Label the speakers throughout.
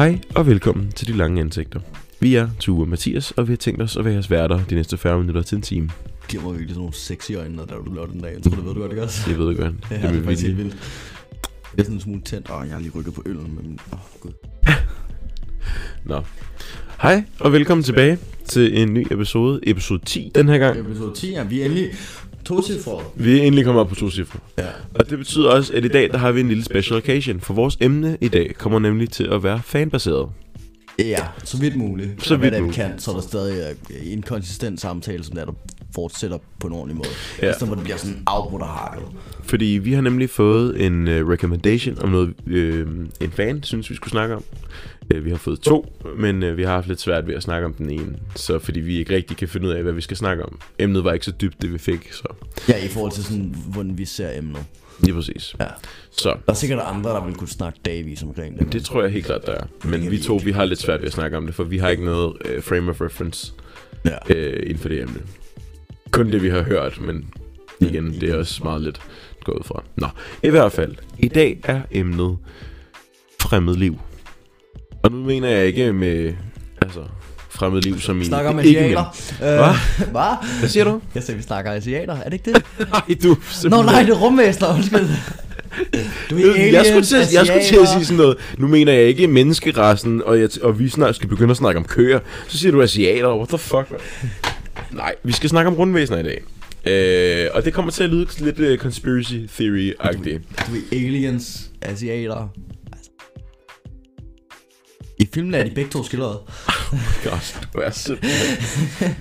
Speaker 1: Hej og velkommen til De Lange Ansigter. Vi er Tue og Mathias, og vi har tænkt os at være jeres værter de næste 40 minutter til en time.
Speaker 2: giver mig virkelig sådan nogle sexy øjne, når du laver den dag. Jeg tror, det ved du godt, ikke også?
Speaker 1: Det ved du godt.
Speaker 2: Ja,
Speaker 1: det
Speaker 2: det
Speaker 1: er
Speaker 2: faktisk helt
Speaker 1: vildt.
Speaker 2: Jeg er sådan en smule tændt. Åh, jeg har lige rykket på øllen, men... Åh, oh, gud.
Speaker 1: Nå. Hej og velkommen tilbage til en ny episode. Episode 10 den her gang.
Speaker 2: Episode 10 er vi er endelig to cifre.
Speaker 1: Vi er endelig kommet op på to cifre.
Speaker 2: Ja.
Speaker 1: Og det betyder også, at i dag der har vi en lille special occasion. For vores emne i dag kommer nemlig til at være fanbaseret.
Speaker 2: Ja, så vidt muligt.
Speaker 1: Så vidt muligt.
Speaker 2: kan, så er der stadig øh, en konsistent samtale, som der, der fortsætter på en ordentlig måde.
Speaker 1: Ja.
Speaker 2: I stedet hvor det bliver sådan afbrudt og hakket.
Speaker 1: Fordi vi har nemlig fået en uh, recommendation om noget, uh, en fan synes vi skulle snakke om. Uh, vi har fået to, men uh, vi har haft lidt svært ved at snakke om den ene. Så fordi vi ikke rigtig kan finde ud af, hvad vi skal snakke om. Emnet var ikke så dybt, det vi fik, så
Speaker 2: Ja, i forhold til sådan, hvordan vi ser emnet.
Speaker 1: lige præcis.
Speaker 2: Ja.
Speaker 1: Så
Speaker 2: Der er sikkert andre, der vil kunne snakke dagvis omkring det.
Speaker 1: det tror jeg helt klart, der er. Men vi to, vi har lidt svært ved at snakke om det, for vi har ikke noget uh, frame of reference
Speaker 2: Ja.
Speaker 1: uh, inden for det emne. Kun det, vi har hørt, men igen, det er også meget lidt gået fra. Nå, i hvert fald, i dag er emnet fremmed liv. Og nu mener jeg ikke med, altså, fremmed liv som.
Speaker 2: Vi snakker om asiater. Øh, Hvad?
Speaker 1: Hvad siger du?
Speaker 2: Jeg sagde, vi snakker asiater. Er det ikke det?
Speaker 1: Nej, du...
Speaker 2: Nå nej, det er rumvæsner, undskyld. Du er
Speaker 1: jeg, jeg, skulle til, jeg skulle til at sige sådan noget. Nu mener jeg ikke menneskerassen, og, jeg, og vi snart skal begynde at snakke om køer. Så siger du asiater. What the fuck? Nej, vi skal snakke om rundvæsener i dag. Øh, og det kommer til at lyde lidt uh, conspiracy theory-agtigt.
Speaker 2: Du er aliens, asiater. I filmen er de begge to skildret.
Speaker 1: God, du er simpelthen...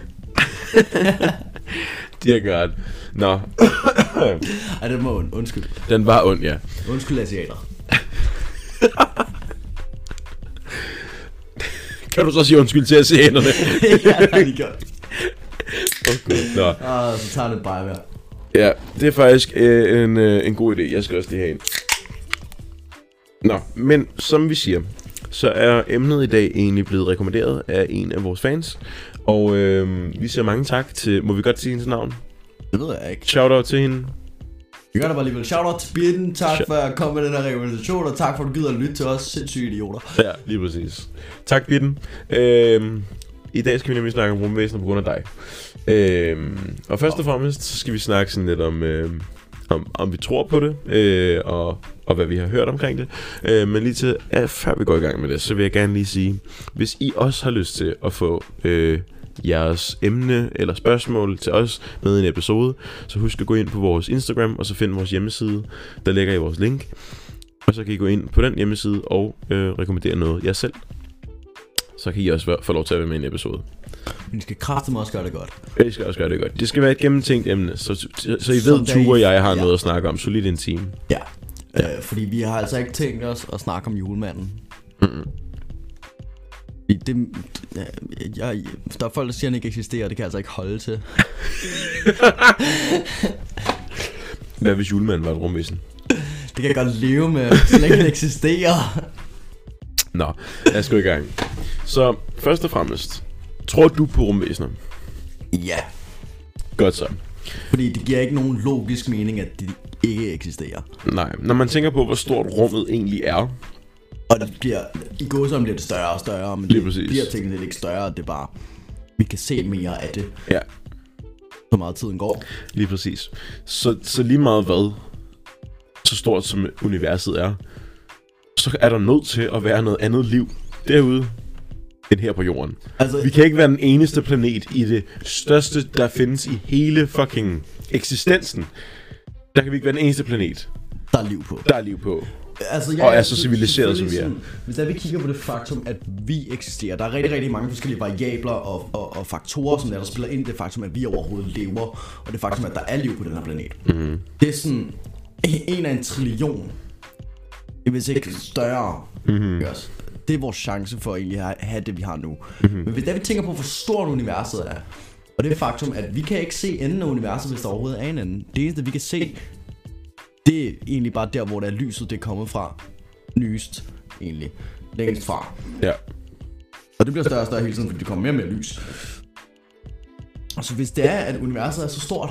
Speaker 1: Dear God. Nå,
Speaker 2: Ej, det må und- undskyld.
Speaker 1: den var ond, ja.
Speaker 2: Undskyld, asiater.
Speaker 1: Kan du så sige undskyld til asiaterne?
Speaker 2: ja, det er de godt.
Speaker 1: Åh, Gud. Nå.
Speaker 2: Og så tager det bare mere.
Speaker 1: Ja, det er faktisk øh, en, øh, en god idé. Jeg skal også lige have en. Nå, men som vi siger, så er emnet i dag egentlig blevet rekommenderet af en af vores fans. Og øh, vi siger mange tak til, må vi godt sige hendes navn?
Speaker 2: Det ved jeg ikke.
Speaker 1: Shout-out til hende.
Speaker 2: Vi gør det bare alligevel. Shout out til Bitten. Tak
Speaker 1: Shout-
Speaker 2: for at komme med den her rekommendation, og tak for at du gider at lytte til os. Sindssyge idioter.
Speaker 1: Ja, lige præcis. Tak, Bitten. Øh, I dag skal vi nemlig snakke om rumvæsener på grund af dig. Øh, og først og fremmest, så skal vi snakke sådan lidt om... Øh, om, om vi tror på det, øh, og, og hvad vi har hørt omkring det. Øh, men lige til, ja, før vi går i gang med det, så vil jeg gerne lige sige, hvis I også har lyst til at få øh, jeres emne eller spørgsmål til os med i en episode, så husk at gå ind på vores Instagram, og så find vores hjemmeside, der ligger i vores link. Og så kan I gå ind på den hjemmeside og øh, rekommendere noget jer selv. Så kan I også være- få lov til at være med i en episode.
Speaker 2: Vi skal kraftedeme også gøre det godt.
Speaker 1: Jeg skal også gøre det godt. Det skal være et gennemtænkt emne, så, så, så I
Speaker 2: Som
Speaker 1: ved,
Speaker 2: der
Speaker 1: Ture og
Speaker 2: I-
Speaker 1: jeg har
Speaker 2: ja.
Speaker 1: noget at snakke om. Solid en time.
Speaker 2: Ja. ja. Øh, fordi vi har altså ikke tænkt os at snakke om julemanden.
Speaker 1: Mm-mm.
Speaker 2: I Det, ja, jeg, der er folk, der siger, at han ikke eksisterer, det kan jeg altså ikke holde til.
Speaker 1: Hvad hvis julemanden var et rumvæsen?
Speaker 2: Det kan jeg godt leve med, så længe det eksisterer.
Speaker 1: Nå, lad os gå i gang. Så først og fremmest, tror du på rumvæsener?
Speaker 2: Ja.
Speaker 1: Godt så.
Speaker 2: Fordi det giver ikke nogen logisk mening, at de ikke eksisterer.
Speaker 1: Nej, når man tænker på, hvor stort rummet egentlig er,
Speaker 2: Og det bliver, i gåsøjne bliver det større og større, men
Speaker 1: Lige
Speaker 2: det
Speaker 1: præcis.
Speaker 2: bliver teknisk set ikke større, det er bare, vi kan se mere af det,
Speaker 1: ja,
Speaker 2: så meget tiden går.
Speaker 1: lige præcis. Så, så lige meget hvad, så stort som universet er, så er der nødt til at være noget andet liv derude, end her på jorden.
Speaker 2: Altså,
Speaker 1: Vi kan ikke være den eneste planet i det største, der findes i hele fucking eksistensen. Der kan vi ikke være den eneste planet,
Speaker 2: der er liv på.
Speaker 1: der er liv på.
Speaker 2: Altså,
Speaker 1: Og er så civiliseret, som vi er.
Speaker 2: sådan, Hvis der vi kigger på det faktum, at vi eksisterer, der er rigtig, rigtig mange forskellige variabler og, og, og faktorer, som der, der spiller ind i det faktum, at vi overhovedet lever, og det faktum, at der er liv på den her planet. Mm-hmm. Det er sådan en af en trillion. Det vil ikke større. Mm-hmm. Det er vores chance for egentlig at have det, vi har nu. Mm-hmm. Men hvis der vi tænker på, hvor stort universet er, og det er faktum, at vi kan ikke se enden af universet, hvis der overhovedet er en ende. Det eneste, vi kan se, det er egentlig bare der, hvor der er lyset, det er kommet fra. Nyest, egentlig. Længst fra.
Speaker 1: Ja.
Speaker 2: Og det bliver større og større hele tiden, fordi det kommer mere og mere lys. Og så hvis det er, at universet er så stort,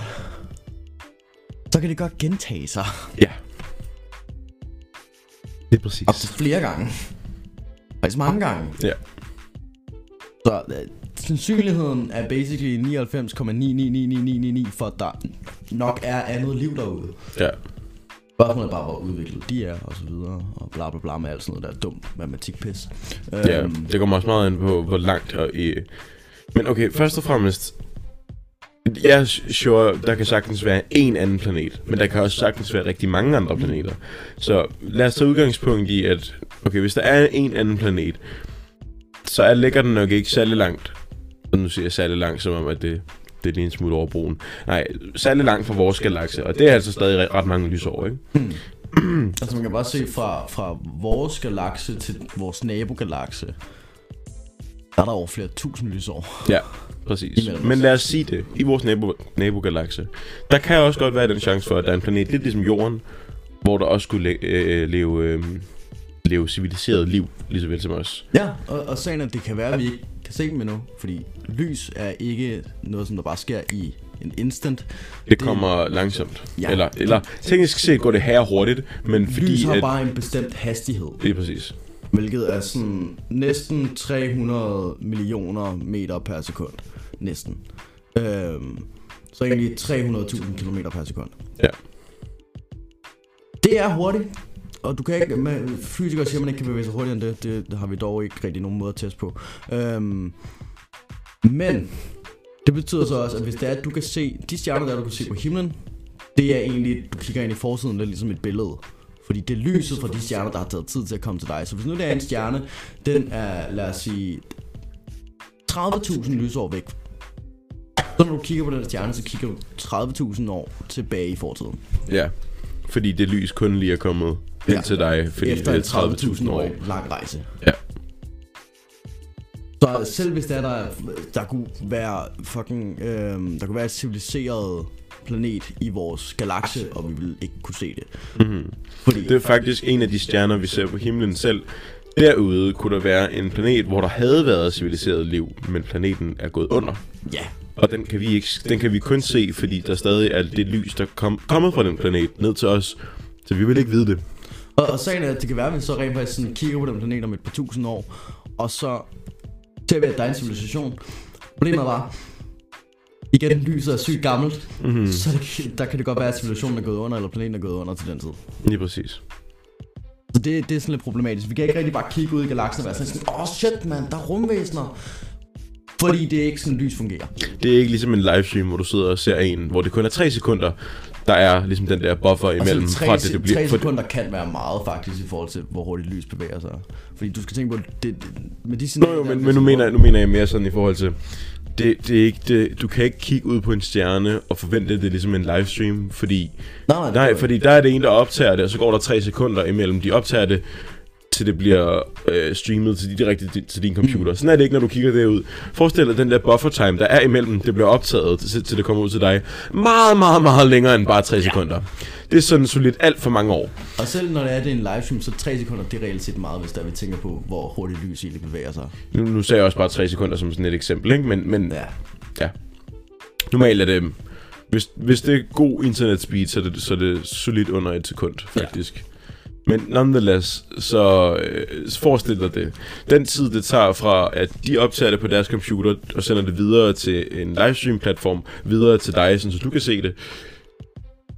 Speaker 2: så kan det godt gentage sig
Speaker 1: Ja. Det er præcis.
Speaker 2: op til flere gange. Faktisk mange gange.
Speaker 1: Ja.
Speaker 2: Så øh, sandsynligheden er basically 99,99999 for at der nok er andet liv derude.
Speaker 1: Ja.
Speaker 2: Spørgsmålet er bare, hvor udviklet de er, og så videre, og bla bla bla med alt sådan noget der dumt matematikpis.
Speaker 1: Ja,
Speaker 2: Øhm,
Speaker 1: det kommer også meget ind på, hvor langt og i... Men okay, først og fremmest... Jeg er sure, der kan sagtens være en anden planet, men der kan også sagtens være rigtig mange andre planeter. Så lad os tage udgangspunkt i, at okay, hvis der er en anden planet, så er, ligger den nok ikke særlig langt. Og nu siger jeg særlig langt, som om at det, det er lige en smule over broen. Nej, særlig langt fra vores galakse, og det er altså stadig ret- ret mange lysår, ikke?
Speaker 2: Altså man kan bare se fra, fra vores galakse til vores nabogalakse, der er der over flere tusind lysår.
Speaker 1: Ja, præcis. Men lad os sige det. I vores nabo, nabogalakse. Der kan også godt være den chance for, at der er en planet, lidt ligesom Jorden, hvor der også skulle le- øh, leve, øh, leve civiliseret liv, lige så vel som os.
Speaker 2: Ja, og, og sagen er, at det kan være, at vi ikke kan se dem endnu, fordi lys er ikke noget, som der bare sker i en instant.
Speaker 1: Det kommer langsomt.
Speaker 2: Ja.
Speaker 1: Eller, eller teknisk set går det her hurtigt, men
Speaker 2: Lys
Speaker 1: fordi
Speaker 2: har
Speaker 1: at...
Speaker 2: bare en bestemt hastighed,
Speaker 1: Det er præcis.
Speaker 2: hvilket er sådan næsten 300 millioner meter per sekund. Næsten. Øhm, så egentlig 300.000 km per sekund.
Speaker 1: Ja.
Speaker 2: Det er hurtigt. Og du kan ikke, med fysikere siger, at man ikke kan bevæge sig hurtigere end det. Det, det har vi dog ikke rigtig nogen måde at teste på. Øhm, men det betyder så også, at hvis det er, at du kan se, de stjerner, der du kan se på himlen, det er egentlig, du kigger ind i forsiden lidt ligesom et billede. Fordi det er lyset fra de stjerner, der har taget tid til at komme til dig. Så hvis nu det er en stjerne, den er, lad os sige, 30.000 lysår væk. Så når du kigger på den stjerne, så kigger du 30.000 år tilbage i fortiden.
Speaker 1: Ja. Fordi det lys kun lige er kommet
Speaker 2: Ja.
Speaker 1: ind til dig, fordi
Speaker 2: Efter
Speaker 1: det er
Speaker 2: 30.000
Speaker 1: 30.000 år.
Speaker 2: lang rejse.
Speaker 1: Ja.
Speaker 2: Så selv hvis der, er der, der kunne være fucking, øhm, der kunne være et civiliseret planet i vores galakse, og vi ville ikke kunne se det.
Speaker 1: Mm-hmm.
Speaker 2: Fordi,
Speaker 1: Det er faktisk en af de stjerner, vi ser på himlen selv. Derude kunne der være en planet, hvor der havde været civiliseret liv, men planeten er gået under.
Speaker 2: ja,
Speaker 1: Og den kan vi, ikke, den kan vi kun se, fordi der stadig er det lys, der kom, kommet fra den planet ned til os. Så vi vil ikke vide det.
Speaker 2: og, og sagen er, at det kan være, at vi så rent faktisk sådan kigger på den planet om et par tusind år, og så ser vi, at der er en civilisation. Problemet bare, igen, lyset er sygt gammelt,
Speaker 1: Mm-hmm.
Speaker 2: så det, der kan det godt være, at civilisationen er gået under, eller planeten er gået under til den tid.
Speaker 1: Lige præcis.
Speaker 2: Så det, det er sådan lidt problematisk. Vi kan ikke rigtig bare kigge ud i galaksen og være sådan, åh oh, shit mand, der er rumvæsener. Fordi det er ikke sådan, lys fungerer.
Speaker 1: Det er ikke ligesom en livestream, hvor du sidder og ser en, hvor det kun er 3 sekunder, der er ligesom den der buffer imellem,
Speaker 2: altså,
Speaker 1: fra
Speaker 2: tre,
Speaker 1: det, det bliver...
Speaker 2: tre
Speaker 1: For,
Speaker 2: sekunder kan være meget faktisk i forhold til, hvor hurtigt lys bevæger sig. Fordi du skal tænke på, det, det med de
Speaker 1: Nå
Speaker 2: signaler,
Speaker 1: jo,
Speaker 2: der,
Speaker 1: men,
Speaker 2: hvis
Speaker 1: men nu, mener, jeg- nu mener jeg mere sådan i forhold til... Det, det er ikke det, du kan ikke kigge ud på en stjerne og forvente, at det er ligesom en livestream, fordi...
Speaker 2: Nej, nej,
Speaker 1: Nej, fordi der er det en, der optager det, og så går der 3 sekunder imellem. De optager det, til det bliver øh, streamet til direkte til, til din computer. Mm. Sådan er det ikke, når du kigger derud. Forestil dig den der buffer time, der er imellem, det bliver optaget, til, til det kommer ud til dig. Meget, meget, meget længere end bare 3 sekunder. Det er sådan solidt alt for mange år.
Speaker 2: Og selv når det er, det er en livestream, så 3 sekunder, det er reelt set meget, hvis der vi tænker på, hvor hurtigt lys egentlig bevæger sig.
Speaker 1: Nu, nu sagde jeg også bare 3 sekunder som sådan et eksempel, ikke? Men, men
Speaker 2: Ja.
Speaker 1: normalt er det... Hvis, hvis det er god internetspeed, så er det, så er det solidt under et sekund, faktisk. Ja. Men nonetheless, så øh, forestil dig det. Den tid, det tager fra, at de optager det på deres computer, og sender det videre til en livestream-platform, videre til dig, sådan, så du kan se det.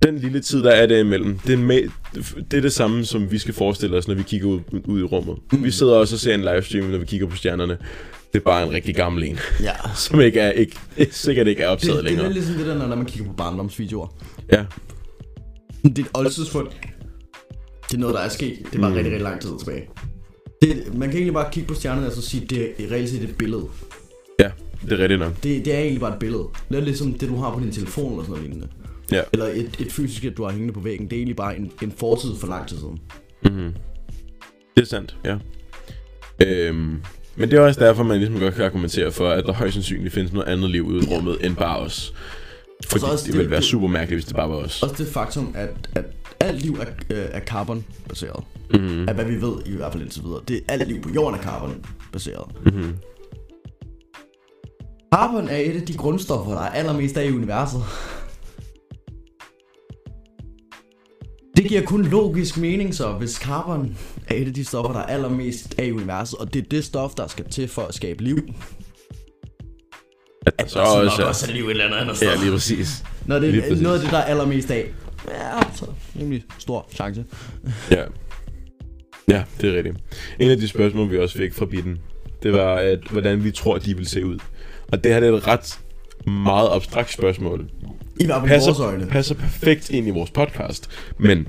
Speaker 1: Den lille tid, der er det imellem, det er, med, det er det samme, som vi skal forestille os, når vi kigger ud, ud i rummet. Mm. Vi sidder også og ser en livestream, når vi kigger på stjernerne. Det er bare en rigtig gammel en,
Speaker 2: Ja.
Speaker 1: som ikke er, ikke, sikkert ikke er
Speaker 2: Det,
Speaker 1: optaget
Speaker 2: det er
Speaker 1: længere.
Speaker 2: lidt ligesom det der, når man kigger på barndomsvideoer.
Speaker 1: Ja,
Speaker 2: Det er et oldtidsfund. Det er noget, der er sket. Det var mm. rigtig, rigtig lang tid tilbage. Det, man kan egentlig bare kigge på stjernerne og så sige, det er reelt set et billede.
Speaker 1: ja, det er rigtigt nok.
Speaker 2: Det, det er egentlig bare et billede. Lidt ligesom det, du har på din telefon eller sådan noget lignende.
Speaker 1: Ja.
Speaker 2: Eller et, et fysisk, du har hængende på væggen. Det er egentlig bare en, en fortid for lang tid siden.
Speaker 1: Mm-hmm. Det er sandt, ja. Øhm, men det er også derfor, man ligesom godt kan argumentere for, at der højst sandsynligt findes noget andet liv ude i rummet end bare os. Fordi
Speaker 2: også
Speaker 1: det
Speaker 2: det-
Speaker 1: ville være super mærkeligt, hvis det bare var os.
Speaker 2: Også det faktum, at, at alt liv er, øh, er carbon-baseret.
Speaker 1: Mm-hmm.
Speaker 2: Af hvad vi ved, i hvert fald indtil videre. Det er alt liv på jorden er carbon-baseret.
Speaker 1: Mm-hmm.
Speaker 2: Carbon er et af de grundstoffer, der er allermest af i universet. Det giver kun logisk mening så, hvis carbon er et af de stoffer, der er allermest af i universet, og det er det stof, der skal til for at skabe liv.
Speaker 1: At der så
Speaker 2: Og så
Speaker 1: også
Speaker 2: nok også er liv et eller andet andet sted.
Speaker 1: Ja, lige præcis.
Speaker 2: Når det
Speaker 1: lige
Speaker 2: er
Speaker 1: præcis.
Speaker 2: noget af det, der er allermest af. Ja, så rimelig stor chance.
Speaker 1: Ja. Ja, det er rigtigt. En af de spørgsmål, vi også fik fra Bitten, det var, at, hvordan vi tror, de vil se ud. Og det her det er et ret meget abstrakt spørgsmål.
Speaker 2: I hvert fald vores
Speaker 1: Passer,
Speaker 2: øjne.
Speaker 1: passer perfekt ind i vores podcast. Men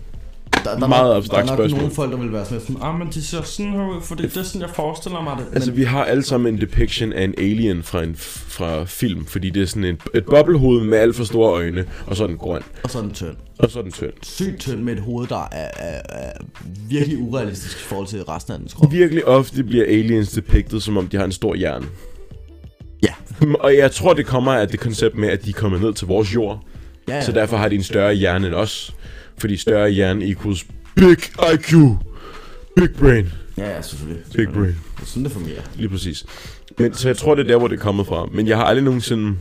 Speaker 2: Der, der, er
Speaker 1: meget abstrakt
Speaker 2: Der er nok
Speaker 1: spørgsmål.
Speaker 2: nogle folk, der vil være sådan sådan,
Speaker 3: Ah, men de ser sådan her ud, for det, det er sådan, jeg forestiller mig det. Men,
Speaker 1: altså, vi har alle sammen en depiction af en alien fra en fra film, fordi det er sådan en, et bobbelhoved med alt for store øjne, og så er den grøn,
Speaker 2: og så er den tynd.
Speaker 1: og så er den tynd.
Speaker 2: Sygt tynd med et hoved, der er, er, er virkelig urealistisk i forhold til resten af dens krop.
Speaker 1: Virkelig ofte bliver aliens depicted, som om de har en stor hjerne.
Speaker 2: Ja.
Speaker 1: Og jeg tror, det kommer af det koncept med, at de er kommet ned til vores jord,
Speaker 2: Ja, ja.
Speaker 1: Så derfor har de en større hjerne end os. Fordi større hjerne equals big IQ. Big brain.
Speaker 2: Ja, ja, selvfølgelig.
Speaker 1: Big brain.
Speaker 2: Det er sådan, det fungerer.
Speaker 1: Lige præcis. Men, så jeg tror, det er der, hvor det er kommet fra. Men jeg har aldrig nogensinde...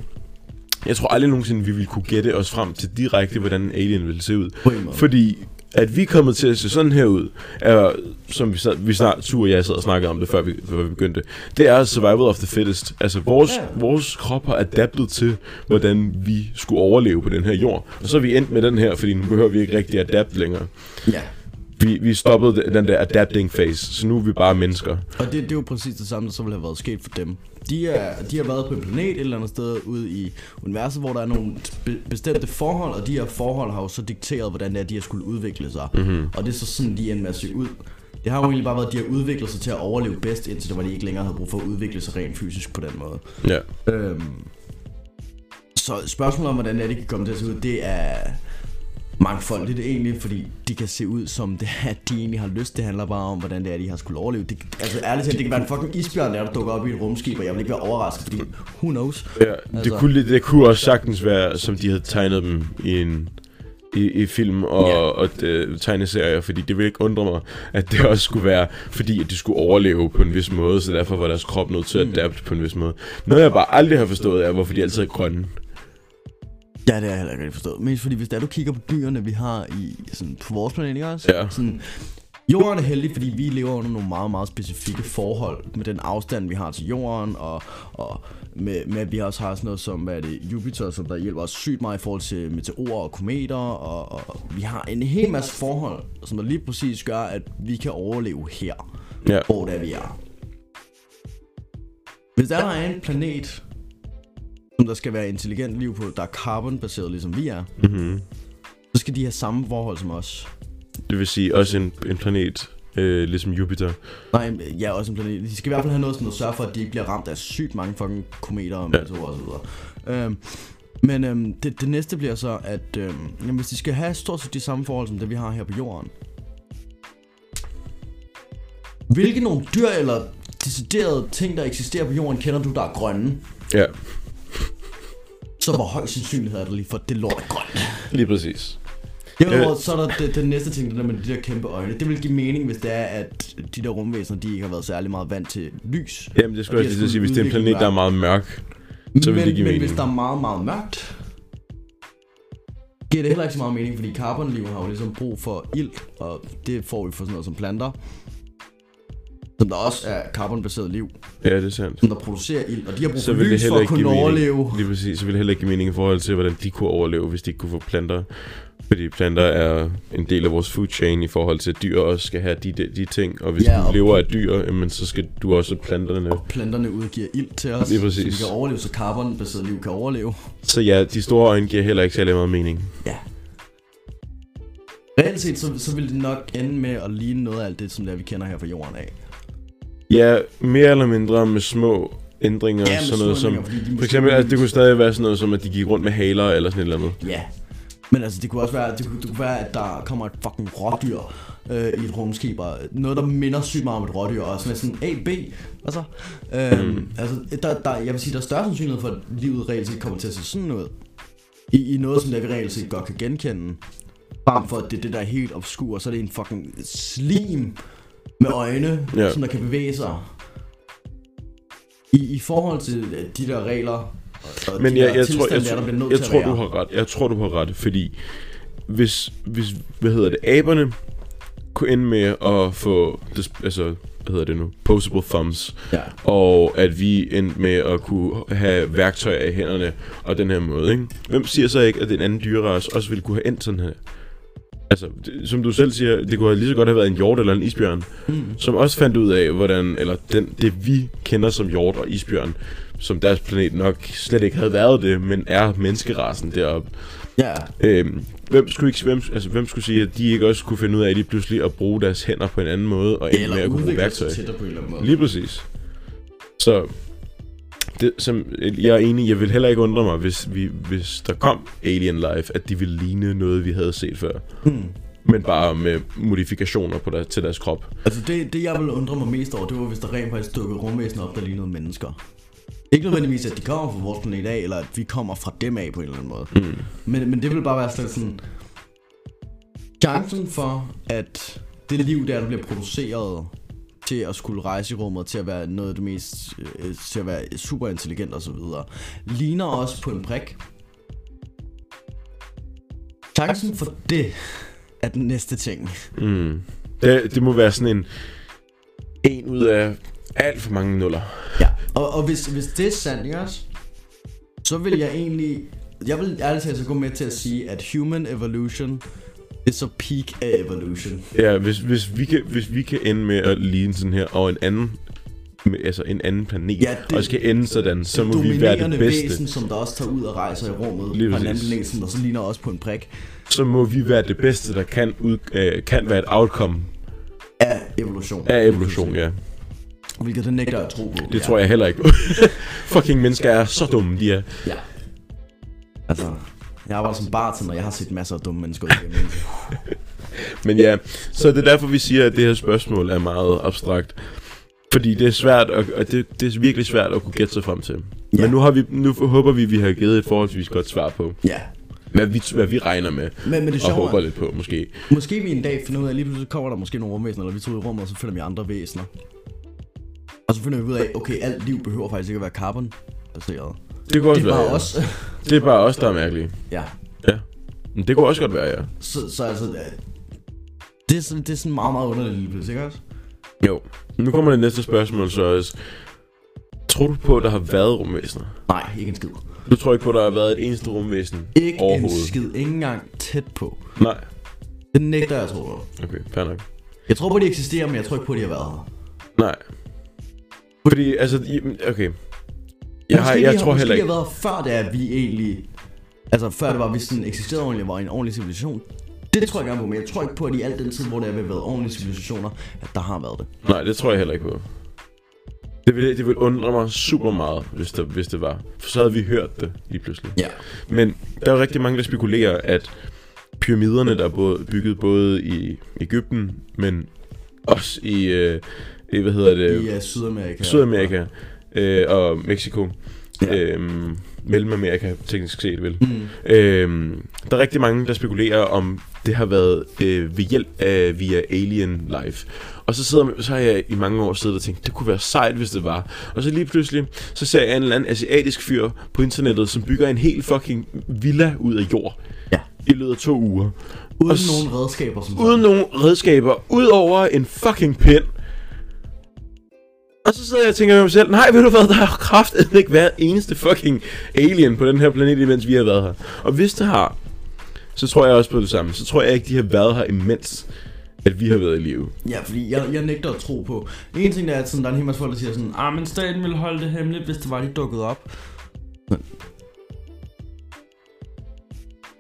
Speaker 1: Jeg tror aldrig nogensinde, vi ville kunne gætte os frem til direkte, hvordan en alien ville se ud. Fordi at vi er kommet til at se sådan her ud, er, som vi, sad, vi snart, Tur og jeg sad og snakkede om det, før vi, før vi begyndte, det er survival of the fittest. Altså, vores, vores krop har adaptet til, hvordan vi skulle overleve på den her jord. Og så er vi endt med den her, fordi nu behøver vi ikke rigtig adapt længere.
Speaker 2: Ja.
Speaker 1: Vi, vi stoppede den der adapting phase, så nu er vi bare mennesker.
Speaker 2: Og det, det er jo præcis det samme, der så ville have været sket for dem. De, er, de har været på en planet et eller andet sted ude i universet, hvor der er nogle be- bestemte forhold, og de her forhold har jo så dikteret, hvordan det er, de har skulle udvikle sig. Mm-hmm. Og det er så sådan, de endte med at se ud. Det har jo egentlig bare været, at de har udviklet sig til at overleve bedst, indtil det var, de ikke længere havde brug for at udvikle sig rent fysisk på den måde.
Speaker 1: Ja.
Speaker 2: Øhm, så spørgsmålet om, hvordan det er, de kan komme til at se ud, det er mangfoldigt egentlig, fordi de kan se ud som det er, de egentlig har lyst. Det handler bare om, hvordan det er, de har skulle overleve. Det, altså ærligt talt, det kan være en fucking isbjørn, der, dukker op i et rumskib, og jeg vil ikke være overrasket, fordi who knows?
Speaker 1: ja det,
Speaker 2: Altså-
Speaker 1: kunne, det kunne også sagtens være, som de havde tegnet dem i en i, i film og,
Speaker 2: Ja.
Speaker 1: og uh, tegneserier, fordi det ville ikke undre mig, at det også skulle være, fordi at de skulle overleve på en vis måde, så derfor var deres krop nødt til at adapte på en vis måde. Noget jeg bare aldrig har forstået er, hvorfor de altid er grønne.
Speaker 2: Ja, det har jeg heller ikke rigtig forstået. Mest fordi, hvis der du kigger på dyrene, vi har i, sådan, på vores planet, ikke også?
Speaker 1: Ja.
Speaker 2: Sådan, Jorden er heldig, fordi vi lever under nogle meget, meget specifikke forhold med den afstand, vi har til jorden, og, og med, med, at vi også har sådan noget som, hvad er det, Jupiter, som der hjælper os sygt meget i forhold til meteorer og kometer, og, og vi har en hel masse forhold, som der lige præcis gør, at vi kan overleve her,
Speaker 1: Ja.
Speaker 2: hvor det er, vi er. Hvis der er en planet, der skal være intelligent liv på, der er carbon-baseret, ligesom vi er,
Speaker 1: Mm-hmm.
Speaker 2: så skal de have samme forhold som os.
Speaker 1: Det vil sige også en, en planet, øh, ligesom Jupiter.
Speaker 2: Nej, ja, også en planet. De skal i hvert fald have noget, som sørger for, at de ikke bliver ramt af sygt mange fucking kometer og
Speaker 1: Ja.
Speaker 2: og så videre. Øhm, men øhm, det, det næste bliver så, at øhm, jamen, hvis de skal have stort set de samme forhold, som det vi har her på jorden. Hvilke nogle dyr eller deciderede ting, der eksisterer på jorden, kender du, der er grønne?
Speaker 1: Ja,
Speaker 2: Så hvor høj sandsynlighed er der lige for, at det lort er grønt?
Speaker 1: lige præcis.
Speaker 2: Derudover, så er der det, den næste ting, det der med de der kæmpe øjne. Det vil give mening, hvis det er, at de der rumvæsener, de ikke har været særlig meget vant til lys.
Speaker 1: Jamen, det skulle jeg lige sige, hvis det er en planet, der er meget mørk, så vil
Speaker 2: men,
Speaker 1: det give
Speaker 2: men
Speaker 1: mening.
Speaker 2: hvis der er meget, meget mørkt, giver det heller ikke så meget mening, fordi carbonliv har jo ligesom brug for ilt, og det får vi for sådan noget som planter. Der også er carbonbaseret liv,
Speaker 1: Ja, det er sandt.
Speaker 2: som der producerer ilt, og de har brug
Speaker 1: Så
Speaker 2: for
Speaker 1: vil det
Speaker 2: lys for
Speaker 1: heller
Speaker 2: at
Speaker 1: ikke
Speaker 2: kunne overleve.
Speaker 1: mening. Lige præcis, så vil det heller ikke give mening i forhold til, hvordan de kunne overleve, hvis de ikke kunne få planter. Fordi planter er en del af vores food chain i forhold til, at dyr også skal have de, de, de ting. Og hvis
Speaker 2: Ja,
Speaker 1: du
Speaker 2: og-
Speaker 1: lever af dyr, jamen, så skal du også planterne.
Speaker 2: Planterne udgiver ilt til os,
Speaker 1: Lige
Speaker 2: så
Speaker 1: præcis.
Speaker 2: vi kan overleve, så carbonbaseret liv kan overleve.
Speaker 1: Så ja, de store øjne giver heller ikke særlig meget mening.
Speaker 2: Ja. Reelt set, så, så vil det nok ende med at ligne noget af alt det, som det er, vi kender her fra jorden af.
Speaker 1: Ja, mere eller mindre med små ændringer.
Speaker 2: Ja,
Speaker 1: sådan noget som, for eksempel, at det kunne stadig være sådan noget som, at de gik rundt med haler eller sådan et eller andet.
Speaker 2: Ja. Men altså, det kunne også være, det kunne, det kunne være at der kommer et fucking rådyr øh, i et rumskib, og noget, der minder sygt meget om et rådyr, og sådan sådan A, B, altså, øhm, mm. altså der, der, jeg vil sige, der er større sandsynlighed for, at livet reelt set kommer til at se sådan ud, i, i noget, som det vi reelt set godt kan genkende, frem for at det er det, der er helt obskur, så er det en fucking slim med øjne,
Speaker 1: Ja.
Speaker 2: som der kan bevæge sig. I, I forhold til de der regler, og,
Speaker 1: Men
Speaker 2: de
Speaker 1: jeg, jeg, tror, jeg,
Speaker 2: der, der
Speaker 1: jeg tror, du har ret. Jeg tror, du har ret, fordi hvis, hvis, hvad hedder det, aberne kunne ende med at få, altså, hvad hedder det nu, posable thumbs,
Speaker 2: Ja.
Speaker 1: og at vi endte med at kunne have værktøjer i hænderne, og den her måde, ikke? Hvem siger så ikke, at en anden dyrerace også ville kunne have endt sådan her? Altså, det, som du selv siger, det kunne lige så godt have været en hjort eller en isbjørn,
Speaker 2: Mm.
Speaker 1: som også fandt ud af, hvordan, eller den, det vi kender som hjort og isbjørn, som deres planet nok slet ikke havde været det, men er menneskerasen deroppe.
Speaker 2: Ja.
Speaker 1: Øhm, hvem, skulle ikke, hvem, altså, hvem skulle sige, at de ikke også kunne finde ud af lige pludselig at bruge deres hænder på en anden måde, og med
Speaker 2: Eller
Speaker 1: at kunne bruge værktøj?
Speaker 2: på en eller anden måde.
Speaker 1: Lige præcis. Så det, som, jeg er enig, jeg vil heller ikke undre mig, hvis, vi, hvis der kom Alien Life, at de ville ligne noget, vi havde set før.
Speaker 2: Hmm.
Speaker 1: Men bare med modifikationer på der, til deres krop.
Speaker 2: Altså det, det jeg ville undre mig mest over, det var hvis der rent faktisk dukkede rumvæsener op, der lignede mennesker. Ikke nødvendigvis, at de kommer fra vores planet af, eller at vi kommer fra dem af på en eller anden måde.
Speaker 1: Mm.
Speaker 2: Men, men det vil bare være sådan, sådan chancen for, at det liv der, der bliver produceret til at skulle rejse i rummet, til at være noget af det mest, øh, til at være super intelligent og så videre, ligner også på en prik. Chancen for det er den næste ting.
Speaker 1: Mm. Det, det må være sådan en en ud af alt for mange nuller.
Speaker 2: Ja, og, og hvis, hvis det er sandt, ikke også? Så vil jeg egentlig... Jeg vil ærligt talt så gå med til at sige, at human evolution er så peak af evolution.
Speaker 1: Ja, hvis, hvis, vi kan, hvis vi kan ende med at ligne sådan her, og en anden med, altså en anden planet,
Speaker 2: Ja, det-
Speaker 1: og skal ende sådan, så må vi være det bedste.
Speaker 2: væsen, som der også tager ud og rejser i rummet
Speaker 1: Lige
Speaker 2: fra en anden planet, som der så ligner også på en prik
Speaker 1: Så må vi være det bedste, der kan, ud, øh, kan være et outcome
Speaker 2: af evolution.
Speaker 1: af evolution, ja.
Speaker 2: Hvilket det nægter jeg at tro på.
Speaker 1: Det
Speaker 2: ja.
Speaker 1: tror jeg heller ikke på. Fucking mennesker er så dumme, de er.
Speaker 2: Ja. Altså, jeg arbejder som bartender, jeg har set masser af dumme mennesker igennem.
Speaker 1: Men ja, så det er derfor, vi siger, at det her spørgsmål er meget abstrakt. Fordi det er svært, at, og det, det er virkelig svært at kunne gætte sig frem til.
Speaker 2: Ja.
Speaker 1: Men nu, har vi, nu håber vi, at vi har givet et forholdsvis godt svar på,
Speaker 2: ja.
Speaker 1: hvad vi, hvad vi regner med,
Speaker 2: Men, men det
Speaker 1: og håber
Speaker 2: er,
Speaker 1: lidt på, måske.
Speaker 2: måske vi en dag finder ud af, at lige pludselig kommer der måske nogle rumvæsener, eller vi ud i rummet, og så finder vi andre væsener. Og så finder vi ud af, okay, alt liv behøver faktisk ikke at være carbon-baseret.
Speaker 1: Det kunne også
Speaker 2: Det er
Speaker 1: være,
Speaker 2: bare
Speaker 1: ja.
Speaker 2: også...
Speaker 1: Det er bare os, der er mærkelige.
Speaker 2: ja.
Speaker 1: Men det kunne også godt være, ja.
Speaker 2: Så, så altså... Det er, sådan, det er sådan meget, meget underligt lige pludselig, ikke også?
Speaker 1: Jo. Nu kommer det næste spørgsmål så også. Tror du på, at der har været rumvæsener?
Speaker 2: Nej, ikke en skid.
Speaker 1: Du tror ikke på, at der har været et eneste rumvæsen
Speaker 2: Ikke en
Speaker 1: overhovedet?
Speaker 2: skid. Ikke engang tæt på.
Speaker 1: Nej.
Speaker 2: Det nægter jeg at tro på.
Speaker 1: Okay, fair nok.
Speaker 2: Jeg tror på, de eksisterer, men jeg tror ikke på, de har været her.
Speaker 1: Nej. Fordi, altså, i- okay. Jeg, har, jeg tror heller ikke...
Speaker 2: de har været før det at vi egentlig... Altså, før det var, vi sådan eksisterede ordentligt, var en ordentlig civilisation. Det tror jeg gerne på, men jeg tror ikke på, at i al den tid, hvor det er, vi har været ordentlige civilisationer, at der har været det.
Speaker 1: Nej, det tror jeg heller ikke på. Det ville, det ville undre mig super meget, hvis det, hvis det var. For så havde vi hørt det lige pludselig.
Speaker 2: Ja.
Speaker 1: Men der er rigtig mange, der spekulerer, at pyramiderne, der er både, bygget både i Ægypten, men også i, øh, i hvad hedder det,
Speaker 2: I uh, Sydamerika.
Speaker 1: Sydamerika øh, og Mexico.
Speaker 2: Ja.
Speaker 1: Øhm, Mellemamerika, teknisk set vel.
Speaker 2: Mm.
Speaker 1: Øhm, der er rigtig mange, der spekulerer om det har været øh, ved hjælp af via Alien Life. Og så, sidder, så har jeg i mange år siddet og tænkt, det kunne være sejt, hvis det var. Og så lige pludselig, så ser jeg en eller anden asiatisk fyr på internettet, som bygger en helt fucking villa ud af jord.
Speaker 2: Ja.
Speaker 1: I løbet af to uger.
Speaker 2: Uden
Speaker 1: Og
Speaker 2: nogen redskaber, som
Speaker 1: Uden nogen redskaber, ud over en fucking pind. Og så sidder jeg og tænker med mig selv, nej, ved du hvad, der har kraftet ikke været eneste fucking alien på den her planet, imens vi har været her. Og hvis det har, så tror jeg også på det samme. Så tror jeg ikke, de har været her imens, at vi har været i live.
Speaker 2: Ja, fordi jeg, jeg nægter at tro på. En ting der er, at sådan, der er en hel masse folk, der siger sådan,
Speaker 3: Ah, men staten ville holde det hemmeligt, hvis det var, de dukkede op.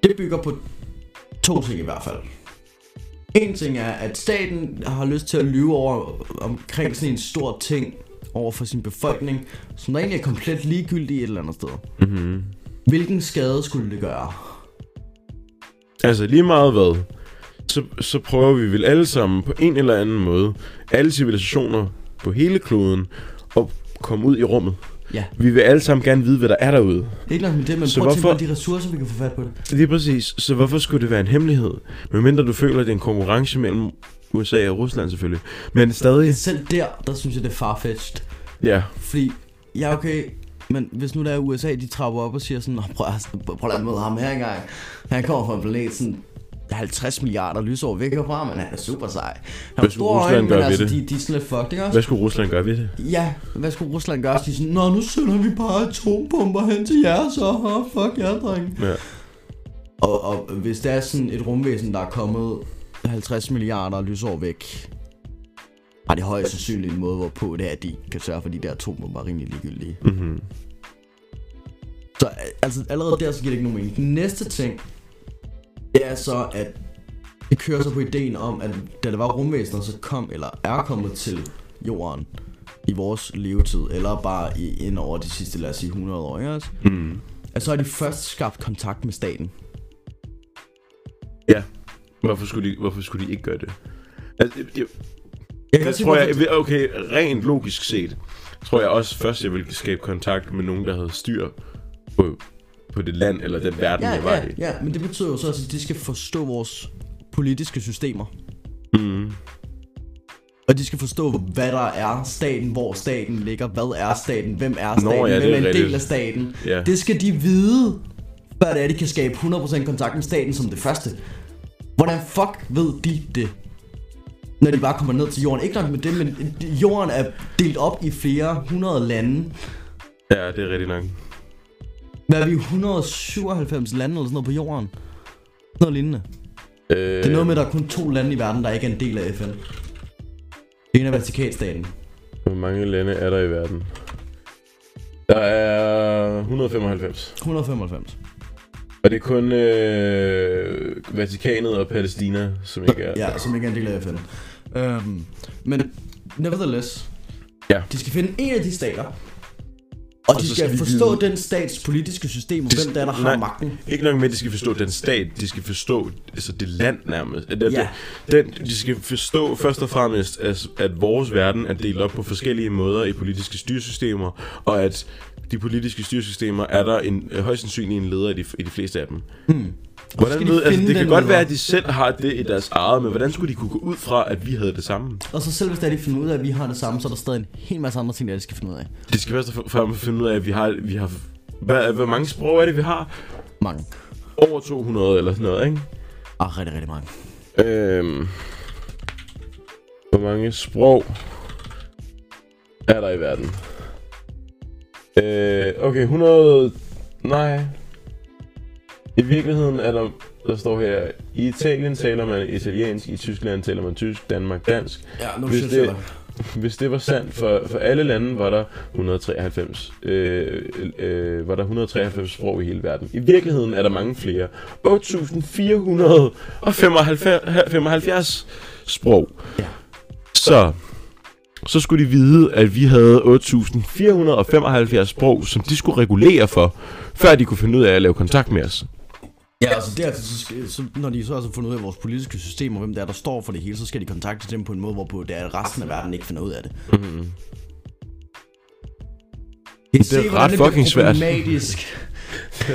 Speaker 2: Det bygger på to ting i hvert fald. En ting er, at staten har lyst til at lyve over omkring sådan en stor ting over for sin befolkning, som der egentlig er komplet ligegyldig et eller andet sted.
Speaker 1: Mm-hmm.
Speaker 2: Hvilken skade skulle det gøre?
Speaker 1: Altså lige meget hvad, så, så prøver vi vel alle sammen på en eller anden måde, alle civilisationer på hele kloden, at komme ud i rummet.
Speaker 2: Ja.
Speaker 1: Vi vil alle sammen gerne vide, hvad der er derude.
Speaker 2: Ikke nok med det, men
Speaker 1: Så
Speaker 2: prøv at tænke på
Speaker 1: hvorfor-
Speaker 2: alle de ressourcer, vi kan få fat på det.
Speaker 1: Lige præcis. Så hvorfor skulle det være en hemmelighed? Medmindre du føler, at det er en konkurrence mellem USA og Rusland selvfølgelig. Men stadig,
Speaker 2: Selv der, der synes jeg, det er farfetched.
Speaker 1: ja.
Speaker 2: Fordi, ja okay, men hvis nu der er USA, de trapper op og siger sådan, "Nå, prøv, at- prøv at møde ham her engang. Han kommer fra en planet sådan 50 milliarder lysår væk herfra, men han er super sej. Han
Speaker 1: Hvad skulle Rusland
Speaker 2: øjne,
Speaker 1: gøre ved
Speaker 2: altså,
Speaker 1: det?
Speaker 2: de, de er sådan lidt fucked, ikke også?
Speaker 1: Hvad skulle Rusland gøre ved det?
Speaker 2: Ja, hvad skulle Rusland gøre? De er sådan, Nå, nu sender vi bare atombomber hen til jer, så fuck jer, dreng.
Speaker 1: Ja.
Speaker 2: Og, og hvis det er sådan et rumvæsen, der er kommet 50 milliarder lysår væk, har det højst sandsynligt en måde, hvorpå det er, at de kan sørge for, at de der atombomber er rimelig ligegyldige.
Speaker 1: Mm-hmm.
Speaker 2: Så altså, allerede der, så giver det ikke nogen mening. Den næste ting, det er så, at det kører så på ideen om, at da der var rumvæsener, så kom, eller er kommet til jorden i vores levetid, eller bare i, ind over de sidste, lad os sige, 100 år, ikke også?
Speaker 1: Mm.
Speaker 2: At så har de først skabt kontakt med staten.
Speaker 1: Ja. Hvorfor skulle, de, hvorfor skulle de ikke gøre det? Altså, det, det,
Speaker 2: Jeg
Speaker 1: det tror jeg, okay, rent logisk set, tror jeg også først, jeg ville skabe kontakt med nogen, der havde styr på, på det land, eller den verden,
Speaker 2: Ja,
Speaker 1: jeg var
Speaker 2: ja,
Speaker 1: i.
Speaker 2: ja, men det betyder jo så også, at de skal forstå vores politiske systemer.
Speaker 1: Mm.
Speaker 2: Og de skal forstå, hvad der er staten, hvor staten ligger, hvad er staten, hvem er staten,
Speaker 1: Nå, ja,
Speaker 2: hvem
Speaker 1: er
Speaker 2: en
Speaker 1: rigtigt.
Speaker 2: del af staten.
Speaker 1: Ja.
Speaker 2: Det skal de vide, før det er, de kan skabe 100% kontakt med staten som det første. Hvordan fuck ved de det? Når de bare kommer ned til jorden. Ikke nok med det, men jorden er delt op i flere hundrede lande.
Speaker 1: Ja, det er rigtigt nok.
Speaker 2: Hvad er vi? 197 lande eller sådan noget på jorden? Noget lignende.
Speaker 1: Øh,
Speaker 2: Det er noget med, at der er kun to lande i verden, der ikke er en del af FN. Det ene er Vatikanstaten.
Speaker 1: Hvor mange lande er der i verden? Der er 195.
Speaker 2: 195.
Speaker 1: Og det er kun øh, Vatikanet og Palæstina, som ikke er
Speaker 2: Ja, som ikke er en del af FN. Øhm, men nevertheless,
Speaker 1: Ja.
Speaker 2: de skal finde en af de stater, og,
Speaker 1: Og
Speaker 2: de skal,
Speaker 1: skal
Speaker 2: forstå
Speaker 1: vide-
Speaker 2: den stats politiske system, og
Speaker 1: De-
Speaker 2: hvem der, er, der har
Speaker 1: nej.
Speaker 2: magten.
Speaker 1: Ikke nok med, at de skal forstå den stat, de skal forstå altså det land nærmest. At, at
Speaker 2: Ja.
Speaker 1: den, de skal forstå først og fremmest, at, at vores verden er delt op på forskellige måder i politiske styresystemer, og at de politiske styresystemer er der en, højst sandsynligt en leder i de, i de fleste af dem.
Speaker 2: Hmm.
Speaker 1: Hvordan
Speaker 2: skal de
Speaker 1: ved, altså, det kan godt være, at de selv har det i deres eget, men hvordan skulle de kunne gå ud fra, at vi havde det samme?
Speaker 2: Og så selv hvis de finder ud af, at vi har det samme, så er der stadig en hel masse andre ting, der de skal finde ud af.
Speaker 1: De skal først og fremmest finde ud af, at vi har, vi har hvad, hvor mange sprog er det, vi har?
Speaker 2: Mange.
Speaker 1: Over 200 eller sådan noget, ikke?
Speaker 2: Ah, rigtig, rigtig mange.
Speaker 1: Øhm, hvor mange sprog er der i verden? Øh, okay, 100... Nej. I virkeligheden er der... Der står her, i Italien taler man italiensk, i Tyskland taler man tysk, Danmark dansk.
Speaker 2: Ja, nu
Speaker 1: Hvis det... Hvis det var sandt for, for alle lande, var der 193. Øh, øh, var der 193 sprog i hele verden. I virkeligheden er der mange flere. 8.475 sprog.
Speaker 2: Ja.
Speaker 1: Så, så skulle de vide, at vi havde 8.475 sprog, som de skulle regulere for, før de kunne finde ud af at lave kontakt med os.
Speaker 2: Ja, altså dertil, så, skal, så, når de så har fundet ud af vores politiske system, og hvem der er, der står for det hele, så skal de kontakte dem på en måde, hvorpå det er, at resten af verden ikke finder ud af det.
Speaker 1: Mm.
Speaker 2: Det
Speaker 1: er ret fucking svært.
Speaker 2: problematisk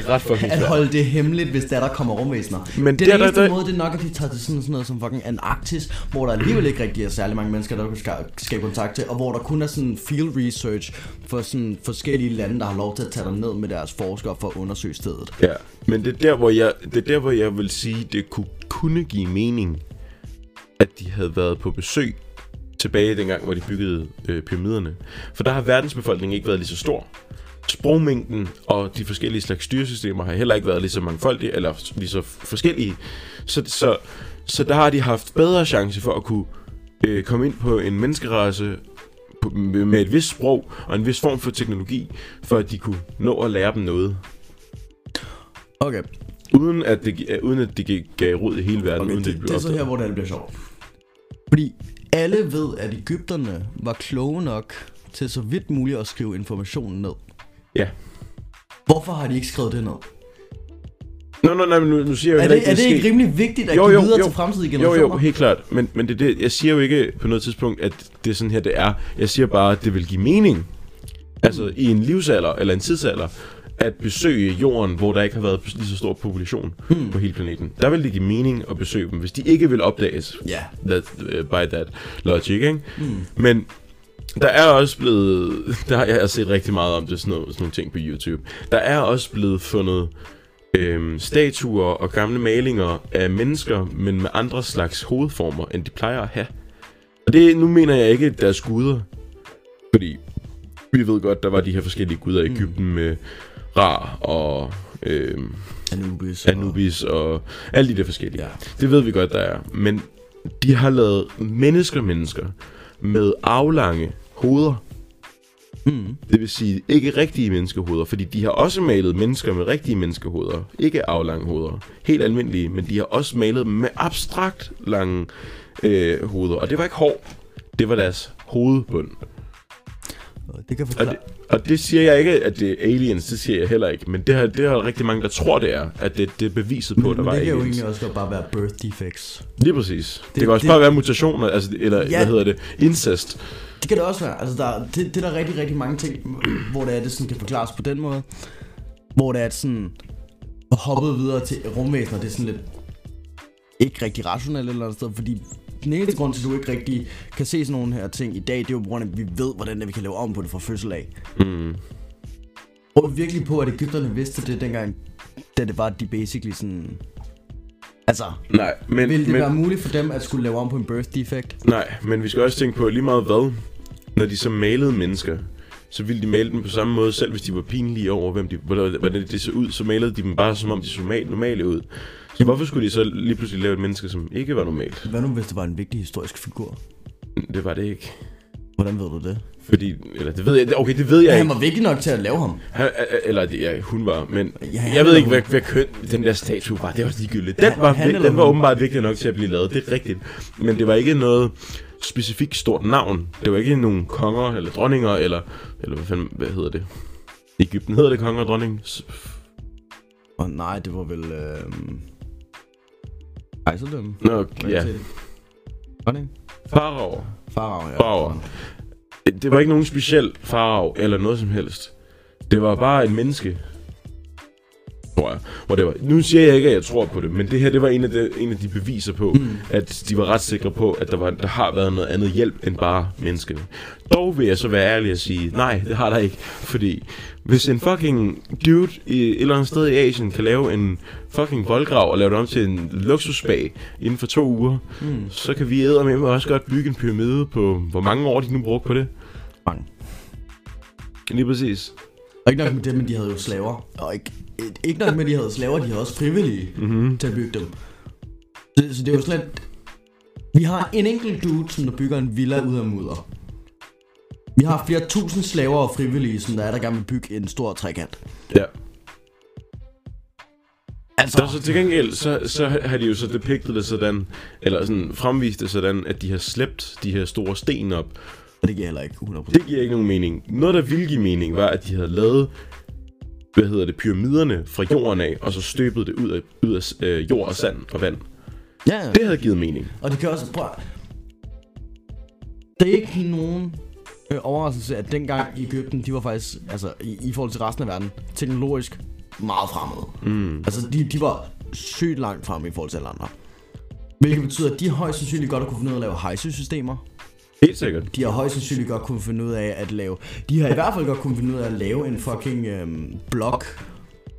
Speaker 1: ret fucking
Speaker 2: at holde det hemmeligt, hvis der, der kommer rumvæsener.
Speaker 1: Men
Speaker 2: Den
Speaker 1: der, der,
Speaker 2: eneste
Speaker 1: der,
Speaker 2: måde, det er nok, at de tager til sådan, sådan noget som fucking Antarktis, hvor der alligevel ikke rigtig er særlig mange mennesker, der kan ska- skabe kontakt til, og hvor der kun er sådan field research for sådan forskellige lande, der har lov til at tage ned med deres forskere for at undersøge stedet.
Speaker 1: Ja, men det er der, hvor jeg, det er der, hvor jeg vil sige, det kunne, kunne give mening, at de havde været på besøg tilbage dengang, hvor de byggede øh, pyramiderne. For der har verdensbefolkningen ikke været lige så stor. Sprogmængden og de forskellige slags styresystemer har heller ikke været lige så mangfoldige, eller lige så forskellige. Så, så, så der har de haft bedre chance for at kunne øh, komme ind på en menneskerace på, med, et vist sprog og en vis form for teknologi, for at de kunne nå at lære dem noget.
Speaker 2: Okay,
Speaker 1: Uden at det, øh, uden at det gi- gav rod i hele verden,
Speaker 2: okay
Speaker 1: uden
Speaker 2: det,
Speaker 1: det,
Speaker 2: det er så her, hvor det bliver sjovt. Fordi alle ved, at Ægypterne var kloge nok til så vidt muligt at skrive informationen ned.
Speaker 1: Ja.
Speaker 2: Hvorfor har de ikke skrevet det ned?
Speaker 1: Nå, nå, nej, men nu, nu siger jeg jo
Speaker 2: Er det, er det ikke rimelig vigtigt at
Speaker 1: Jo,
Speaker 2: give
Speaker 1: jo,
Speaker 2: videre
Speaker 1: jo.
Speaker 2: til fremtidige
Speaker 1: Jo,
Speaker 2: generationer?
Speaker 1: jo, helt klart. Men, men det, det, jeg siger jo ikke på noget tidspunkt, at det er sådan her, det er. Jeg siger bare, at det vil give mening. Altså i en livsalder, eller en tidsalder, at besøge jorden, hvor der ikke har været lige så stor population
Speaker 2: Hmm.
Speaker 1: på hele planeten. Der vil det give mening at besøge dem, hvis de ikke vil opdages
Speaker 2: Ja.
Speaker 1: that, uh, by that logic, ikke?
Speaker 2: Mm.
Speaker 1: Men der er også blevet, der har jeg set rigtig meget om det, sådan, noget, sådan nogle ting på YouTube. Der er også blevet fundet øh, statuer og gamle malinger af mennesker, men med andre slags hovedformer, end de plejer at have. Og det, nu mener jeg ikke, at deres guder. Fordi vi ved godt, der var de her forskellige guder i Ægypten med Ra og øh,
Speaker 2: Anubis.
Speaker 1: Anubis og alle de der forskellige.
Speaker 2: Ja.
Speaker 1: Det ved vi godt, der er. Men de har lavet mennesker mennesker med aflange hoveder.
Speaker 2: Mm.
Speaker 1: Det vil sige ikke rigtige menneskehoveder, fordi de har også malet mennesker med rigtige menneskehoveder. Ikke aflange hoveder. Helt almindelige, men de har også malet dem med abstrakt lange øh, hoveder. Og det var ikke hår. Det var deres hovedbund.
Speaker 2: Det kan
Speaker 1: Og
Speaker 2: forklare.
Speaker 1: det, og det siger jeg ikke, at det er aliens. Det siger jeg heller ikke. Men det har, det har rigtig mange, der tror, det er. At det, det er beviset på, at der
Speaker 2: Men
Speaker 1: var
Speaker 2: det kan jo
Speaker 1: aliens.
Speaker 2: egentlig også bare være birth defects.
Speaker 1: Lige præcis. Det, det kan også
Speaker 2: det-
Speaker 1: bare være mutationer, altså, eller
Speaker 2: ja.
Speaker 1: hvad hedder det, incest.
Speaker 2: Det kan det også være. Altså, der, det, det er der rigtig, rigtig mange ting, hvor det er, det sådan kan forklares på den måde. Hvor det er, at sådan hoppet videre til rumvæsener, det er sådan lidt ikke rigtig rationelt eller andet sted, fordi den eneste grund til, at du ikke rigtig kan se sådan nogle her ting i dag, det er jo på grund af, at vi ved, hvordan det vi kan lave om på det fra fødsel af.
Speaker 1: Mm.
Speaker 2: Du virkelig på, at Ægypterne vidste det dengang, da det var, at de basically sådan... Altså,
Speaker 1: Nej, men,
Speaker 2: ville det
Speaker 1: men,
Speaker 2: være muligt for dem at skulle lave om på en birth defect?
Speaker 1: nej, men vi skal også tænke på lige meget hvad, når de så malede mennesker, så ville de male dem på samme måde, selv hvis de var pinlige over, hvem de, hvordan det så ud, så malede de dem bare som om de så normale, normale ud. Så hvorfor skulle de så lige pludselig lave et menneske, som ikke var normalt?
Speaker 2: Hvad nu, hvis det var en vigtig historisk figur?
Speaker 1: Det var det ikke.
Speaker 2: Hvordan ved du det?
Speaker 1: Fordi, eller det ved jeg, okay, det ved jeg
Speaker 2: Ja, han
Speaker 1: ikke.
Speaker 2: var vigtig nok til at lave ham.
Speaker 1: Han, eller det- ja, hun var, men
Speaker 2: Ja,
Speaker 1: jeg ved ikke, hvad, hvad køn den der statue var. Det var også ligegyldigt. Den var,
Speaker 2: han
Speaker 1: den var åbenbart vigtig nok til at blive lavet. Det er rigtigt. Men det var ikke noget specifikt stort navn. Det var ikke nogen konger eller dronninger, eller, eller hvad fanden, hvad hedder det? Ægypten hedder det konger og dronning. S-
Speaker 2: Og nej, det var vel... Øh... Kejserdømme.
Speaker 1: Nå, ja.
Speaker 2: Dronning?
Speaker 1: Farao.
Speaker 2: Farag, ja.
Speaker 1: Farao. Det var ikke nogen speciel farao eller noget som helst. Det var bare et menneske. Tror jeg. Hvor det var. Nu siger jeg ikke, at jeg tror på det, men det her det var en af de, en af de beviser på, mm. at de var ret sikre på, at der, var, der har været noget andet hjælp end bare menneskene. Dog vil jeg så være ærlig og sige, nej, det har der ikke. Fordi hvis en fucking dude i et eller andet sted i Asien kan lave en fucking voldgrav og lave det om til en luksusspag inden for to uger,
Speaker 2: Mm.
Speaker 1: så kan vi med også godt bygge en pyramide på, hvor mange år de nu brugte på det.
Speaker 2: Mange.
Speaker 1: Lige præcis.
Speaker 2: Og ikke nok med det, men de havde jo slaver. Og ikke, ikke nok med, de havde slaver, de havde også frivillige
Speaker 1: Mm-hmm.
Speaker 2: til at bygge dem. Så, så det er jo lidt... Vi har en enkelt dude, som der bygger en villa ud af mudder. Vi har flere tusind slaver og frivillige, som der er, der gerne vil bygge en stor trekant.
Speaker 1: Ja.
Speaker 2: Altså,
Speaker 1: Så, så til gengæld, så, så har de jo så depictet det sådan, eller sådan fremvist det sådan, at de har slæbt de her store sten op.
Speaker 2: og det giver heller ikke 100%.
Speaker 1: Det giver ikke nogen mening. Noget, der ville give mening, var, at de havde lavet, hvad hedder det, pyramiderne fra jorden af, og så støbet det ud af, ud af øh, jord og sand og vand.
Speaker 2: Ja.
Speaker 1: Det havde givet mening.
Speaker 2: Og det kan også... Prøv, det er ikke nogen øh, overraskelse, at dengang i Ægypten, de var faktisk, altså i, i forhold til resten af verden, teknologisk meget fremmede.
Speaker 1: Mm.
Speaker 2: Altså, de, de var sygt langt fremme i forhold til alle andre. Hvilket betyder, at de højst sandsynligt godt kunne finde ud af at lave hejsesystemer.
Speaker 1: Helt sikkert.
Speaker 2: De har højst sandsynligt godt kunne finde ud af at lave... De har i hvert fald godt kunne finde ud af at lave en fucking øhm, blok.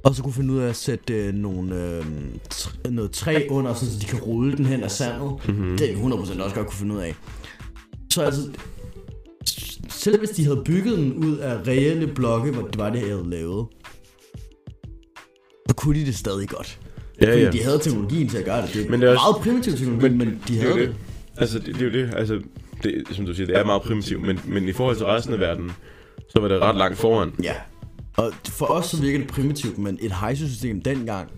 Speaker 2: Og så kunne finde ud af at sætte øh, nogle, øhm, tr- noget træ under, så de kan rulle den hen af sandet. Mm-hmm. Det er de 100% også godt kunne finde ud af. Så altså... Selv hvis de havde bygget den ud af reelle blokke, hvor det var det, jeg havde lavet, så kunne de det stadig godt.
Speaker 1: Ja,
Speaker 2: Fordi
Speaker 1: ja.
Speaker 2: de havde teknologien til at gøre det. Det er,
Speaker 1: Men det er også-
Speaker 2: meget primitiv teknologi, men, men de havde det.
Speaker 1: det. Altså, det, det er jo det. Altså, det, som du siger, det er meget primitivt, men, men i forhold til resten af verden, så var det ret langt foran.
Speaker 2: Ja. Og for os så virker det primitivt, men et hejsesystem dengang,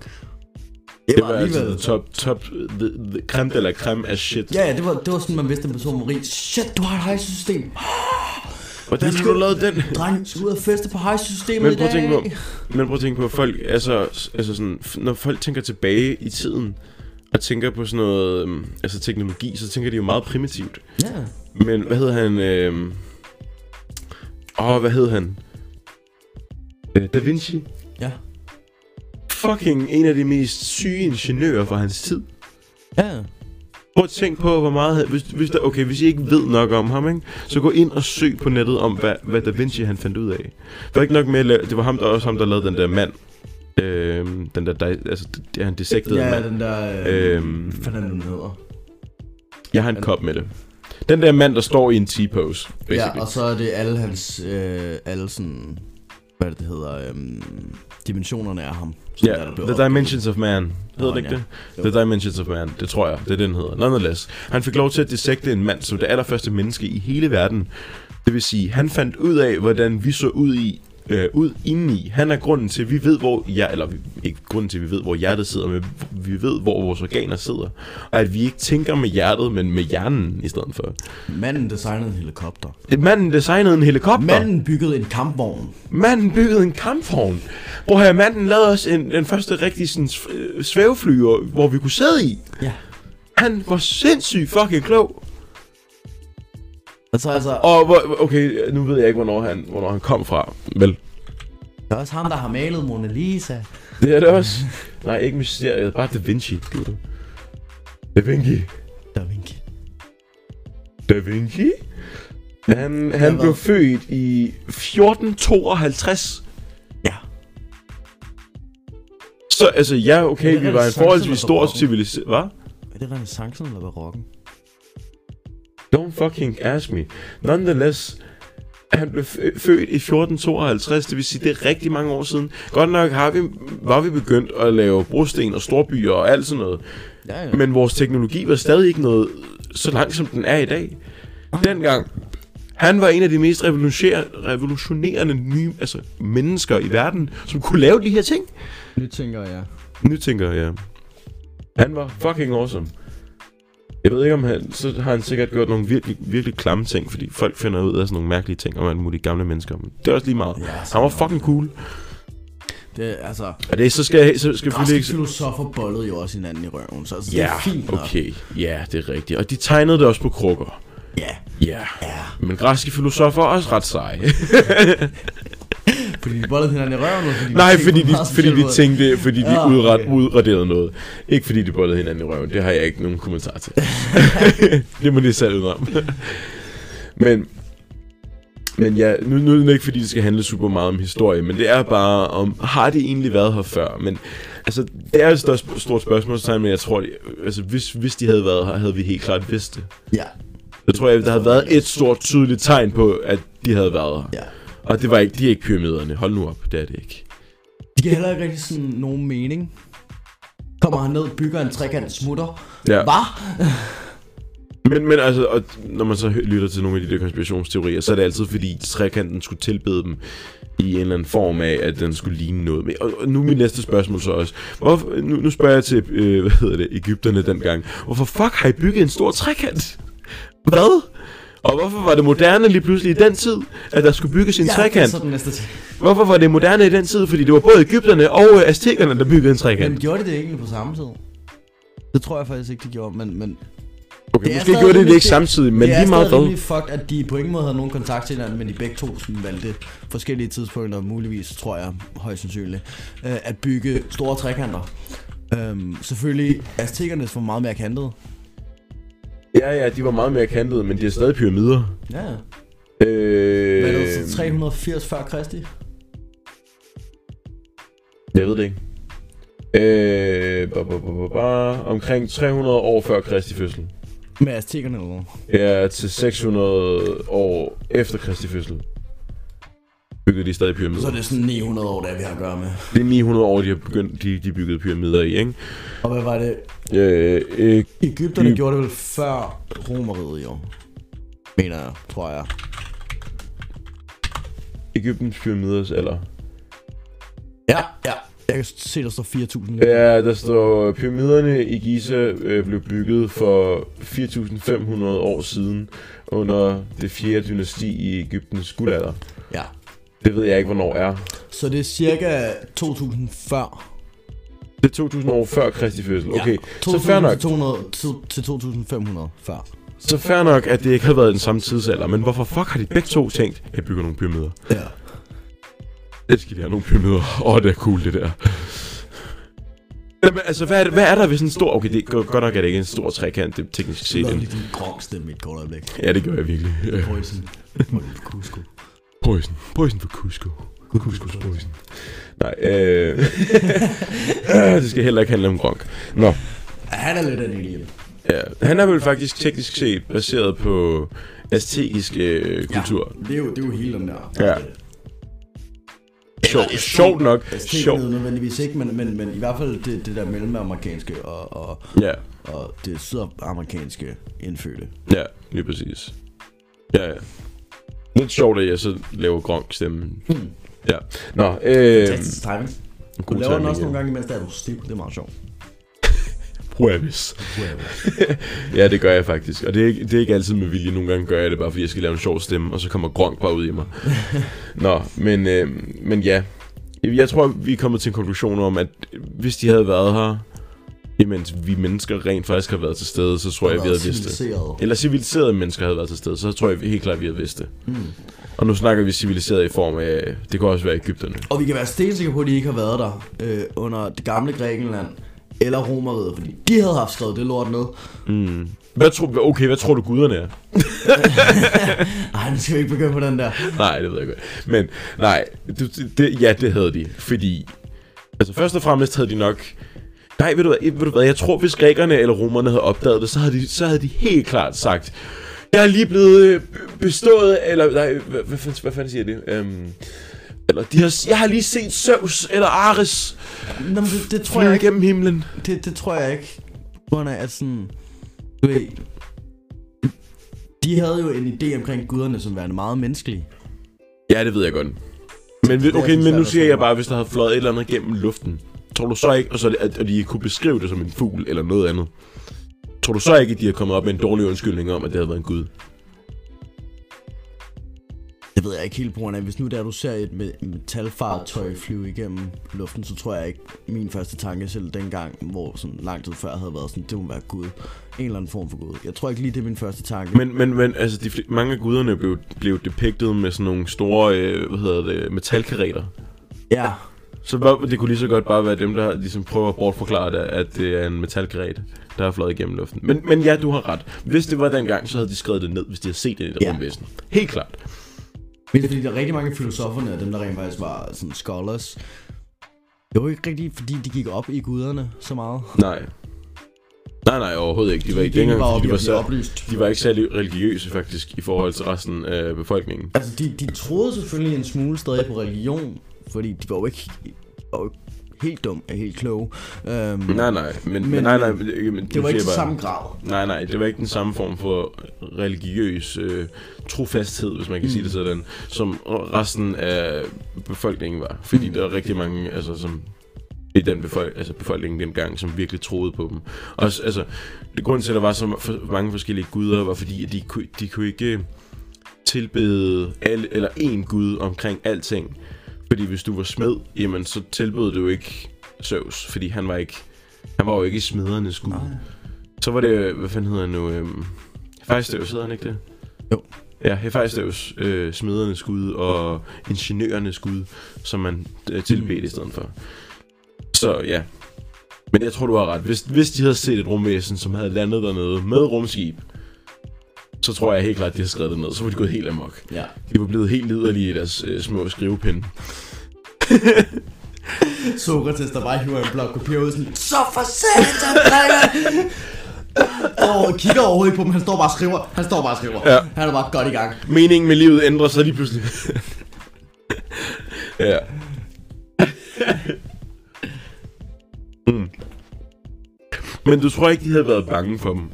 Speaker 2: det,
Speaker 1: Det
Speaker 2: var
Speaker 1: var altså
Speaker 2: alligevel...
Speaker 1: the top, top, the, the creme de la creme af shit.
Speaker 2: Ja, ja, det var, det var sådan, man vidste, at en person var rig. Shit, du har et hejsesystem.
Speaker 1: Hvordan har
Speaker 2: skal-
Speaker 1: du lavet den?
Speaker 2: Dreng, skal ud og feste på hejsesystemet
Speaker 1: Men
Speaker 2: i
Speaker 1: prøv at
Speaker 2: dag.
Speaker 1: tænke på, men prøv at tænke på, folk, altså, altså sådan, når folk tænker tilbage i tiden, og tænker på sådan noget, øhm, altså teknologi, så tænker de jo meget primitivt.
Speaker 2: Ja.
Speaker 1: Men hvad hed han, øhm, åh, hvad hed han? Øh, Da Vinci? Fucking en af de mest syge ingeniører fra hans tid.
Speaker 2: Ja.
Speaker 1: Prøv at tænke på, hvor meget... Hvis, hvis der, okay, hvis I ikke ved nok om ham, ikke? så gå ind og søg på nettet om, hvad, hvad Da Vinci han fandt ud af. Det var ikke nok med, at lave, det var ham, der også ham, der lavede den der mand. Øhm, den der, der altså, det er han dissektede
Speaker 2: Ja,
Speaker 1: mand.
Speaker 2: den der...
Speaker 1: Øhm.
Speaker 2: Øhm, hvad fanden er den, hedder?
Speaker 1: Jeg har en kop med det. Den der mand, der står i en T-pose, basically.
Speaker 2: Ja, og så er det alle hans... Øh, alle sådan... Hvad det, hedder? Øhm, dimensionerne af ham.
Speaker 1: Ja,
Speaker 2: der, der blev
Speaker 1: The. Dimensions of Man. Hedder det ikke
Speaker 2: ja.
Speaker 1: det? The Dimensions of Man, det tror jeg, det er den hedder. Nonetheless. Han fik lov til at dissekte en mand som det allerførste menneske i hele verden. Det vil sige, han fandt ud af, hvordan vi så ud i øh, ud indeni. Han er grunden til, at vi ved, hvor ja, eller ikke grunden til, at vi ved, hvor hjertet sidder, men vi ved, hvor vores organer sidder. Og at vi ikke tænker med hjertet, men med hjernen i stedet for.
Speaker 2: Manden designede en helikopter.
Speaker 1: Manden designede en helikopter.
Speaker 2: Manden byggede en kampvogn.
Speaker 1: Manden byggede en kampvogn. Hvor her manden lavede os en, den første rigtig sådan, sv- svæveflyver, hvor vi kunne sidde i.
Speaker 2: Ja.
Speaker 1: Han var sindssygt fucking klog.
Speaker 2: Altså, altså,
Speaker 1: Og hvor- okay, nu ved jeg ikke, hvornår han, hvornår han kom fra. Vel,
Speaker 2: det er også ham, der har malet Mona Lisa.
Speaker 1: det er det også. Nej, ikke mysteriet, bare Da Vinci. dude. Da Vinci.
Speaker 2: Da Vinci.
Speaker 1: Da Vinci? Han, han
Speaker 2: hvad?
Speaker 1: blev født i 1452.
Speaker 2: Ja.
Speaker 1: Så altså, ja, okay,
Speaker 2: Er
Speaker 1: vi var en
Speaker 2: renaissancen
Speaker 1: forholdsvis
Speaker 2: eller
Speaker 1: stor
Speaker 2: barokken?
Speaker 1: civilisation. Hvad?
Speaker 2: Er det renaissancen eller barokken?
Speaker 1: Don't fucking ask me. Nonetheless, han blev fø- født i 1452, det vil sige, det er rigtig mange år siden. Godt nok har vi, var vi begyndt at lave brosten og storbyer og alt sådan noget,
Speaker 2: Ja, ja.
Speaker 1: men vores teknologi var stadig ikke noget så langt, som den er i dag. Dengang, han var en af de mest revolutionerende, nye altså, mennesker i verden, som kunne lave de her ting.
Speaker 2: Nu tænker jeg.
Speaker 1: Nu tænker jeg, han var fucking awesome. Jeg ved ikke om han, så har han sikkert gjort nogle virkelig, virkelig klamme ting, fordi folk finder ud af sådan nogle mærkelige ting om alle mulige gamle mennesker. Men det er også lige meget.
Speaker 2: Ja,
Speaker 1: Han var fucking cool.
Speaker 2: Det altså...
Speaker 1: Og det så skal jeg, så skal selvfølgelig ikke...
Speaker 2: filosofer bollede jo også hinanden i røven, så altså,
Speaker 1: Ja,
Speaker 2: det er fint nok.
Speaker 1: okay. Ja, det er rigtigt. Og de tegnede det også på krukker.
Speaker 2: Ja,
Speaker 1: Ja. Men græske filosofer er også ret seje.
Speaker 2: fordi de bollede hinanden i røven, eller fordi
Speaker 1: Nej, fordi de, fordi de tænkte, fordi de
Speaker 2: Ja,
Speaker 1: udret,
Speaker 2: okay.
Speaker 1: udraderede noget. Ikke fordi de bollede hinanden i røven. Det har jeg ikke nogen kommentar til. det må de selv ud om. men, men ja, nu, nu er det ikke fordi, det skal handle super meget om historie, men det er bare om, har de egentlig været her før? Men altså, det er et stort, stort spørgsmålstegn, men jeg tror, altså, hvis, hvis de havde været her, havde vi helt klart vidst det.
Speaker 2: Ja,
Speaker 1: Jeg tror, jeg, der havde været et stort, tydeligt tegn på, at de havde været her.
Speaker 2: ja.
Speaker 1: Og det var ikke, de er ikke pyramiderne. Hold nu op, det er det ikke.
Speaker 2: De giver heller ikke rigtig sådan nogen mening. Kommer han ned, bygger en trekant, smutter.
Speaker 1: Ja.
Speaker 2: Hvad?
Speaker 1: Men, men altså, og når man så lytter til nogle af de der konspirationsteorier, så er det altid fordi trekanten skulle tilbede dem i en eller anden form af, at den skulle ligne noget. Men, og, og nu er mit næste spørgsmål så også. Hvorfor, nu, nu spørger jeg til, øh, hvad hedder det, Ægypterne dengang. Hvorfor fuck har I bygget en stor trekant? Hvad? Og hvorfor var det moderne lige pludselig i den tid, at der skulle bygges en
Speaker 2: Ja, det er
Speaker 1: trekant?
Speaker 2: den næste ting.
Speaker 1: Hvorfor var det moderne i den tid? Fordi det var både Ægypterne og øh, aztekerne, der byggede en trekant.
Speaker 2: Men gjorde de det egentlig på samme tid? Det tror jeg faktisk ikke, de gjorde, men... men
Speaker 1: Okay,
Speaker 2: Det er
Speaker 1: måske gjorde de det ikke samtidig, men
Speaker 2: det er
Speaker 1: lige meget
Speaker 2: stadig
Speaker 1: hvad.
Speaker 2: rimelig fucked, at de på ingen måde havde nogen kontakt til hinanden, men de begge to sådan valgte forskellige tidspunkter, muligvis, tror jeg, højst sandsynligt, øh, at bygge store trekanter. Øhm, selvfølgelig, aztekernes var meget mere kantet.
Speaker 1: Ja, ja, de var meget mere kantede, men de er stadig pyramider.
Speaker 2: Ja.
Speaker 1: Øh,
Speaker 2: Hvad er det, så 380 før Kristi?
Speaker 1: Jeg ved det ikke. Øh, ba, ba, ba, ba, omkring 300 år før Kristi fødsel.
Speaker 2: Med aztekerne eller?
Speaker 1: Ja, til 600 år efter Kristi fødsel. Byggede de stadig pyramider.
Speaker 2: Så er det sådan 900 år, der vi har at gøre med.
Speaker 1: Det er 900 år, de har begyndt, de, de byggede pyramider i, ikke?
Speaker 2: Og hvad var det?
Speaker 1: Øh, øh,
Speaker 2: Ægypterne
Speaker 1: Gy-
Speaker 2: gjorde det vel før Romeriet, jo. Mener jeg, tror jeg.
Speaker 1: Ægyptens pyramider, eller?
Speaker 2: Ja, ja. Jeg kan se, der står 4.000. lige.
Speaker 1: Ja, der står, pyramiderne i Giza øh, blev bygget for 4.500 år siden under det fjerde dynasti i Ægyptens guldalder.
Speaker 2: Ja.
Speaker 1: Det ved jeg ikke, hvornår er.
Speaker 2: Så det er cirka 2.000 før.
Speaker 1: Det er 2.000 år før Kristi fødsel. Okay,
Speaker 2: Ja,
Speaker 1: så fair nok.
Speaker 2: Til, 200, til, til 2.500 før.
Speaker 1: Så fair nok, at det ikke har været den samme tidsalder. Men hvorfor fuck har de begge to tænkt, jeg bygger nogle pyramider?
Speaker 2: Ja.
Speaker 1: Det skal de have nogle pyramider. Åh, oh, det er cool, det der. Jamen, altså, hvad er, det, hvad er der ved sådan en stor... Okay, det er godt nok, at det ikke er en stor trekant, det er teknisk set.
Speaker 2: Lad
Speaker 1: en-
Speaker 2: lige din grong stemme et kort øjeblik.
Speaker 1: Ja, det gør jeg virkelig.
Speaker 2: Poison. Poison Cusco.
Speaker 1: Poison. Poison for Cusco. Couscous-posen. Nej, øh... det skal heller ikke handle om Gronk. Nå,
Speaker 2: Han er lidt af en
Speaker 1: ja. Han er vel faktisk teknisk set baseret på aztekisk øh, kultur.
Speaker 2: Ja, det er, jo, det er jo hele den der.
Speaker 1: Ja. Sjov, sjovt nok.
Speaker 2: Sjov.
Speaker 1: Sjov.
Speaker 2: nødvendigvis ikke, men, men, men i hvert fald det, det der mellemamerikanske og, og,
Speaker 1: Ja,
Speaker 2: og det sydamerikanske indfødte.
Speaker 1: ja, lige præcis. Ja, ja. Lidt sjovt, at jeg så laver Gronk stemmen.
Speaker 2: Hmm.
Speaker 1: Ja. Nå, øh...
Speaker 2: Fantastisk timing. Du
Speaker 1: god
Speaker 2: laver den
Speaker 1: timing,
Speaker 2: også
Speaker 1: ja.
Speaker 2: nogle gange, imens der er du stiv. Det er meget sjovt.
Speaker 1: Huevis. Ja, det gør jeg faktisk. Og det er, ikke, det er ikke altid med vilje. Nogle gange gør jeg det bare, fordi jeg skal lave en sjov stemme, og så kommer Gronk bare ud i mig. Nå, men, øh, men ja. Jeg tror, vi er kommet til en konklusion om, at hvis de havde været her, imens vi mennesker rent faktisk har været til stede, så tror jeg, vi havde vidst det. Eller civiliserede mennesker havde været til stede, så tror jeg helt klart, vi havde vidst det.
Speaker 2: Mm.
Speaker 1: Og nu snakker vi civiliseret i form af, det kan også være Ægypterne.
Speaker 2: Og vi kan være stensikre på, at de ikke har været der øh, under det gamle Grækenland eller Romeriet, fordi de havde haft skrevet det lort ned.
Speaker 1: Mm. Hvad tror, okay, hvad tror du guderne er?
Speaker 2: Nej, nu skal vi ikke begynde på den der.
Speaker 1: Nej, det ved jeg godt. Men nej, det, det, ja, det havde de. Fordi, altså først og fremmest havde de nok... Nej, ved du, hvad, ved du hvad, jeg tror, hvis grækerne eller romerne havde opdaget det, så havde de, så havde de helt klart sagt, jeg er lige blevet øh, bestået, eller nej, hvad, hvad, fanden, hvad fanden siger de? Øhm, eller de har, jeg har lige set Zeus eller Ares
Speaker 2: Nå, men det, det tror jeg ikke.
Speaker 1: igennem himlen.
Speaker 2: Det, det tror jeg ikke. På grund af, at sådan... Du ved, de havde jo en idé omkring guderne som værende meget menneskelige.
Speaker 1: Ja, det ved jeg godt. Men,
Speaker 2: Det er
Speaker 1: okay, men nu
Speaker 2: at
Speaker 1: siger jeg bare, hvis der havde fløjet et eller andet gennem luften. Tror du så ikke, og så, at, at de kunne beskrive det som en fugl eller noget andet? Tror du så ikke, at de har kommet op med en dårlig undskyldning om, at det havde været en gud?
Speaker 2: Det ved jeg ikke helt på grund af, hvis nu der du ser et me- metalfartøj flyve igennem luften, så tror jeg ikke, min første tanke selv dengang, hvor sådan lang tid før havde været sådan, det må være Gud. En eller anden form for Gud. Jeg tror ikke lige, det er min første tanke.
Speaker 1: Men, men, men altså, de, mange af guderne blev, blev depicted med sådan nogle store, øh, hvad hedder det, metalkareter.
Speaker 2: ja,
Speaker 1: Så hvad, det kunne lige så godt bare være dem, der ligesom prøver at bortforklare det, at det er en metalkaret, der har fløjet igennem luften. Men, men ja, du har ret. Hvis det var dengang, så havde de skrevet det ned, hvis de havde set det i det
Speaker 2: Ja.
Speaker 1: rumvæsen. Helt klart.
Speaker 2: men det er fordi, der er rigtig mange filosoferne, og dem der rent faktisk var sådan scholars, det var ikke rigtig, fordi de gik op i guderne så meget.
Speaker 1: Nej. Nej, nej, overhovedet ikke. De var ikke dengang,
Speaker 2: bare
Speaker 1: fordi de var, så,
Speaker 2: oplyst.
Speaker 1: de var ikke særlig religiøse faktisk i forhold til resten af befolkningen.
Speaker 2: Altså, de, de troede selvfølgelig en smule stadig på religion, fordi de var jo ikke, var jo helt dum og helt kloge. Um,
Speaker 1: Nej, nej, men, men,
Speaker 2: Men-
Speaker 1: nej, nej, men, men
Speaker 2: det var ikke til samme grad.
Speaker 1: Nej, nej, det var ikke den samme form for religiøs øh, trofasthed, hvis man kan mm. sige det sådan, som resten af befolkningen var. Fordi der er rigtig mange, altså som i den befolk altså befolkningen dengang, som virkelig troede på dem. Også, altså, det grund til, at der var så for, mange forskellige guder, var fordi, at de, kunne- de kunne ikke tilbede alle, eller én gud omkring alting. Fordi hvis du var smed, jamen så tilbød du ikke Zeus, fordi han var ikke, han var jo ikke smedernes gud. Så var det, hvad fanden hedder han nu? Øhm, Hephaestus, hedder han ikke det?
Speaker 2: Jo.
Speaker 1: Ja, Hephaestus, øh, smedernes gud og ingeniørernes gud, som man øh, tilbedte i stedet for. Så ja. Men jeg tror, du har ret. Hvis, hvis de havde set et rumvæsen, som havde landet dernede med rumskib, så tror jeg helt klart, at de har skrevet det ned. Så var de gået helt amok.
Speaker 2: Ja.
Speaker 1: De var blevet helt liderlige i deres øh, små skrivepinde.
Speaker 2: Sokrates, der bare hiver en blok papir ud sådan, så for satan! Og kigger overhovedet ikke på dem, han står bare og skriver. Han står bare og skriver.
Speaker 1: Ja.
Speaker 2: Han er bare godt i gang.
Speaker 1: Meningen med livet ændrer sig lige pludselig. ja. mm. Men du tror ikke, de havde været bange for dem?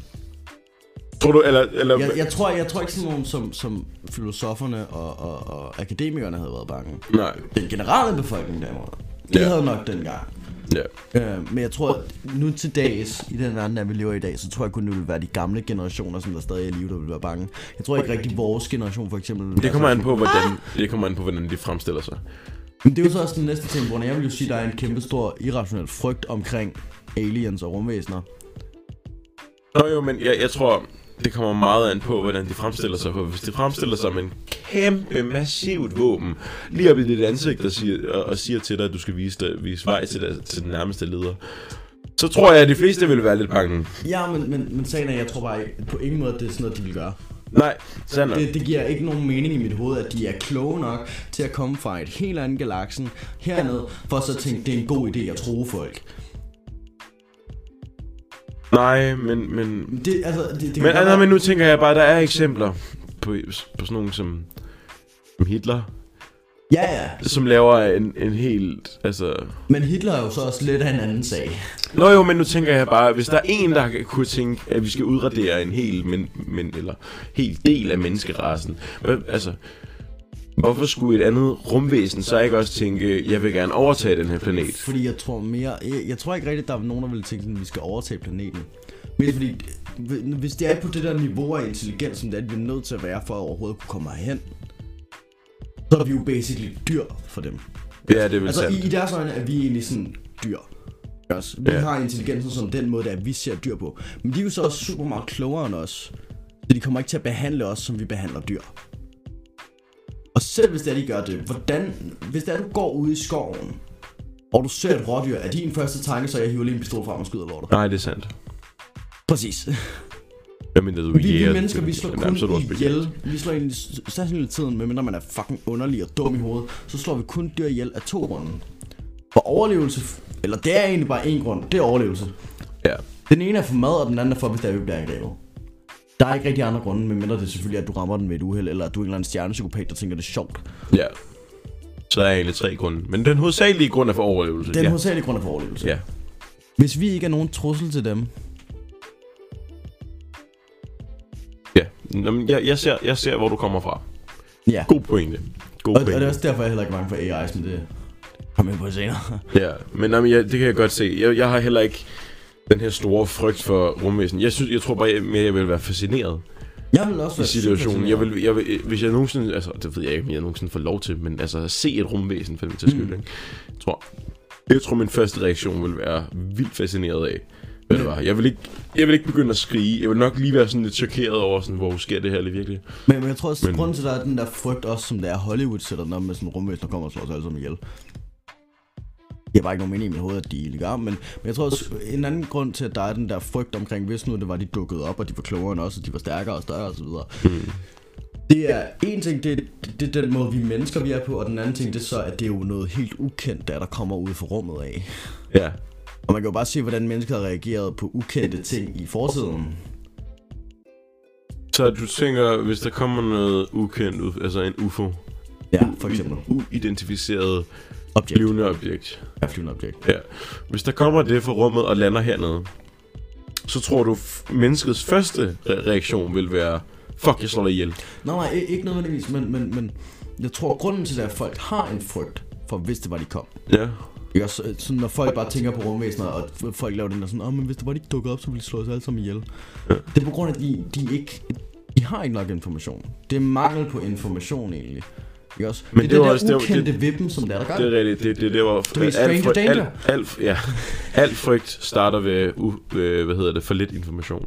Speaker 1: Tror du, eller... eller
Speaker 2: Jeg, jeg, tror, jeg tror ikke sådan nogen som, som filosoferne og, og, og akademikerne havde været bange.
Speaker 1: Nej.
Speaker 2: Den generelle befolkning derimod, de
Speaker 1: Ja.
Speaker 2: havde nok dengang.
Speaker 1: Ja.
Speaker 2: Øh, men jeg tror, at nu til dags, i den verden, der vi lever i dag, så tror jeg kun, det vil være de gamle generationer, som der stadig er i live, der vil være bange. Jeg tror ikke rigtig, vores generation for eksempel...
Speaker 1: Det kommer an på, hvordan, det kommer an på, hvordan de fremstiller sig.
Speaker 2: Men det er jo så også den næste ting, hvor jeg vil jo sige, at der er en kæmpe stor irrationel frygt omkring aliens og rumvæsener.
Speaker 1: Nå jo, men jeg, jeg tror, det kommer meget an på, hvordan de fremstiller sig. For hvis de fremstiller sig med en kæmpe, massivt våben, lige op i dit ansigt og siger, og, og siger til dig, at du skal vise, dig, vise vej til, dig, til den nærmeste leder, så tror jeg, at de fleste vil være lidt bange.
Speaker 2: Ja, men, men, men sagen er, jeg tror bare ikke- på ingen måde, at det er sådan noget, de vil gøre.
Speaker 1: Nej, sandt.
Speaker 2: Det, det giver ikke nogen mening i mit hoved, at de er kloge nok til at komme fra et helt andet galaksen herned, for så at tænke, det er en god idé at tro folk.
Speaker 1: Nej, men... men
Speaker 2: Det, altså, det, det
Speaker 1: men, altså,
Speaker 2: være-
Speaker 1: men nu tænker jeg bare, der er eksempler på, på sådan nogen som, som Hitler,
Speaker 2: Ja, ja.
Speaker 1: som laver en, en helt... Altså...
Speaker 2: Men Hitler er jo så også lidt af en anden sag.
Speaker 1: Nå jo, men nu tænker jeg bare, hvis der er en, der kunne tænke, at vi skal udradere en hel, men, men, eller helt del af menneskerasen, altså, hvorfor skulle et andet rumvæsen så ikke også tænke, jeg vil gerne overtage den her planet?
Speaker 2: Fordi jeg tror mere... Jeg, jeg tror ikke rigtigt, der er nogen, der vil tænke, at vi skal overtage planeten. Men fordi, hvis det er på det der niveau af intelligens, som det er, vi er nødt til at være, for at overhovedet kunne komme herhen, så er vi jo basically dyr for dem.
Speaker 1: Ja, det er vel
Speaker 2: Altså
Speaker 1: sandt.
Speaker 2: i, i deres øjne er vi egentlig sådan dyr. Også. Vi
Speaker 1: Ja.
Speaker 2: har intelligensen som den måde, at vi ser dyr på. Men de er jo så også super meget klogere end os. Så de kommer ikke til at behandle os, som vi behandler dyr. Og selv hvis det er, de gør det, hvordan, hvis det er, du går ude i skoven, og du ser et rådyr, er din første tanke, så jeg hiver lige en pistol frem og skyder lortet.
Speaker 1: Nej, det er sandt.
Speaker 2: Præcis.
Speaker 1: Jeg mener, du
Speaker 2: Vi, vi mennesker, vi slår kun
Speaker 1: også
Speaker 2: ihjel. Vi slår egentlig af tiden, medmindre man er fucking underlig og dum i hovedet, så slår vi kun dyr ihjel af to grunde. For overlevelse, eller det er egentlig bare en grund, det er overlevelse.
Speaker 1: Ja.
Speaker 2: Den ene er for mad, og den anden er for, hvis der er, vi bliver angrebet. Der er ikke rigtig andre grunde, medmindre det selvfølgelig er, at du rammer den ved et uheld, eller at du er en eller anden stjernepsykopat, der tænker, det er sjovt.
Speaker 1: ja. Så er egentlig tre grunde. Men den hovedsagelige grund er for overlevelse.
Speaker 2: Den
Speaker 1: ja.
Speaker 2: hovedsagelige grund er for overlevelse.
Speaker 1: ja.
Speaker 2: Hvis vi ikke er nogen trussel til dem,
Speaker 1: Ja. Nå, men jeg, jeg, ser, jeg ser, hvor du kommer fra.
Speaker 2: ja.
Speaker 1: God pointe. God
Speaker 2: Og, og
Speaker 1: pointe.
Speaker 2: det er også derfor, jeg heller ikke er bange for AI's, men det kommer jeg på senere.
Speaker 1: Ja, men jamen, jeg, det kan jeg godt se. Jeg, jeg har heller ikke den her store frygt for rumvæsen. Jeg, synes, jeg tror bare, mere, jeg vil være fascineret
Speaker 2: Jeg vil også
Speaker 1: i
Speaker 2: være
Speaker 1: situationen. Jeg vil, jeg vil, hvis jeg nogensinde, altså det ved jeg ikke, om jeg nogensinde får lov til, men altså se et rumvæsen for den til skyld,
Speaker 2: Mm.
Speaker 1: ikke? Jeg tror, jeg tror, min første reaktion vil være vildt fascineret af, hvad det var. Jeg vil ikke, jeg vil ikke begynde at skrige. Jeg vil nok lige være sådan lidt chokeret over, sådan, hvor sker det her lige virkelig.
Speaker 2: Men, men jeg tror også,
Speaker 1: Men-
Speaker 2: grunden til, at der er den der frygt også, som det er Hollywood sætter den op med sådan en rumvæsen, der kommer og slår os alle sammen ihjel. Det er bare ikke nogen mening i mit hoved, at de er illegale, men, men jeg tror også, en anden grund til, at der er den der frygt omkring, hvis nu det var, de dukkede op, og de var klogere end os, og de var stærkere og større osv.
Speaker 1: Mm.
Speaker 2: Det er en ting, det, er- det er den måde, vi mennesker vi er på, og den anden ting, det er så, at det er jo noget helt ukendt, der, der kommer ud fra rummet af.
Speaker 1: Ja.
Speaker 2: Og man kan jo bare se, hvordan mennesker har reageret på ukendte ting i fortiden.
Speaker 1: Så du tænker, hvis der kommer noget ukendt ud, altså en UFO,
Speaker 2: Ja, for eksempel.
Speaker 1: uidentificeret
Speaker 2: Objekt.
Speaker 1: flyvende objekt.
Speaker 2: Ja, flyvende objekt.
Speaker 1: Ja. Hvis der kommer det fra rummet og lander hernede, så tror du, menneskets første re- reaktion vil være, fuck, jeg slår dig ihjel.
Speaker 2: Nej, nej, ikke nødvendigvis, men, men, men jeg tror, grunden til det er, at folk har en frygt for, hvis det var, de kom.
Speaker 1: Ja.
Speaker 2: Også, øh, sådan, når folk bare tænker på rumvæsener, og folk laver den der sådan, åh, men hvis det var, de ikke dukkede op, så ville de slå os alle sammen ihjel.
Speaker 1: Ja.
Speaker 2: Det er på grund af, at de, de ikke, de har ikke nok information. Det er mangel på information, egentlig. Ikke også?
Speaker 1: Men
Speaker 2: det,
Speaker 1: det
Speaker 2: er
Speaker 1: var
Speaker 2: det
Speaker 1: også-
Speaker 2: der
Speaker 1: det
Speaker 2: ukendte
Speaker 1: det-
Speaker 2: vippen, som det er, der gør
Speaker 1: Det
Speaker 2: det.
Speaker 1: er rigtigt. Det, det, det var...
Speaker 2: Du ved, stranger danger.
Speaker 1: Al, al, ja. Al frygt starter ved, u, øh, hvad hedder det, for lidt information.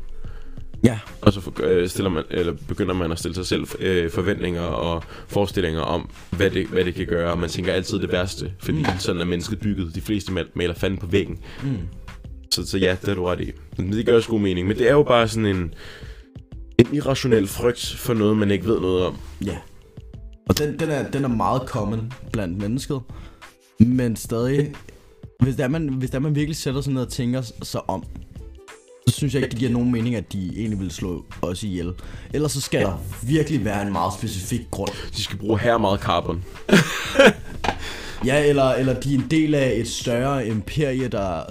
Speaker 2: Ja,
Speaker 1: Og så øh, stiller man, eller begynder man at stille sig selv øh, forventninger og forestillinger om, hvad det, hvad det kan gøre. Og man tænker altid det værste, fordi
Speaker 2: Mm.
Speaker 1: sådan er mennesket bygget. De fleste mal- maler fanden på væggen.
Speaker 2: mm.
Speaker 1: Så, så ja, det er du ret i. Men det gør også god mening. Men det er jo bare sådan en, en irrationel frygt for noget, man ikke ved noget om.
Speaker 2: ja. Og den, den, er, den er meget common blandt mennesket. Men stadig, hvis der man, hvis der man virkelig sætter sig ned og tænker sig om, så synes jeg ikke, det giver nogen mening, at de egentlig vil slå os ihjel. Ellers så skal der virkelig være en meget specifik grund.
Speaker 1: De skal bruge her meget carbon.
Speaker 2: Ja, eller, eller de er en del af et større imperie, der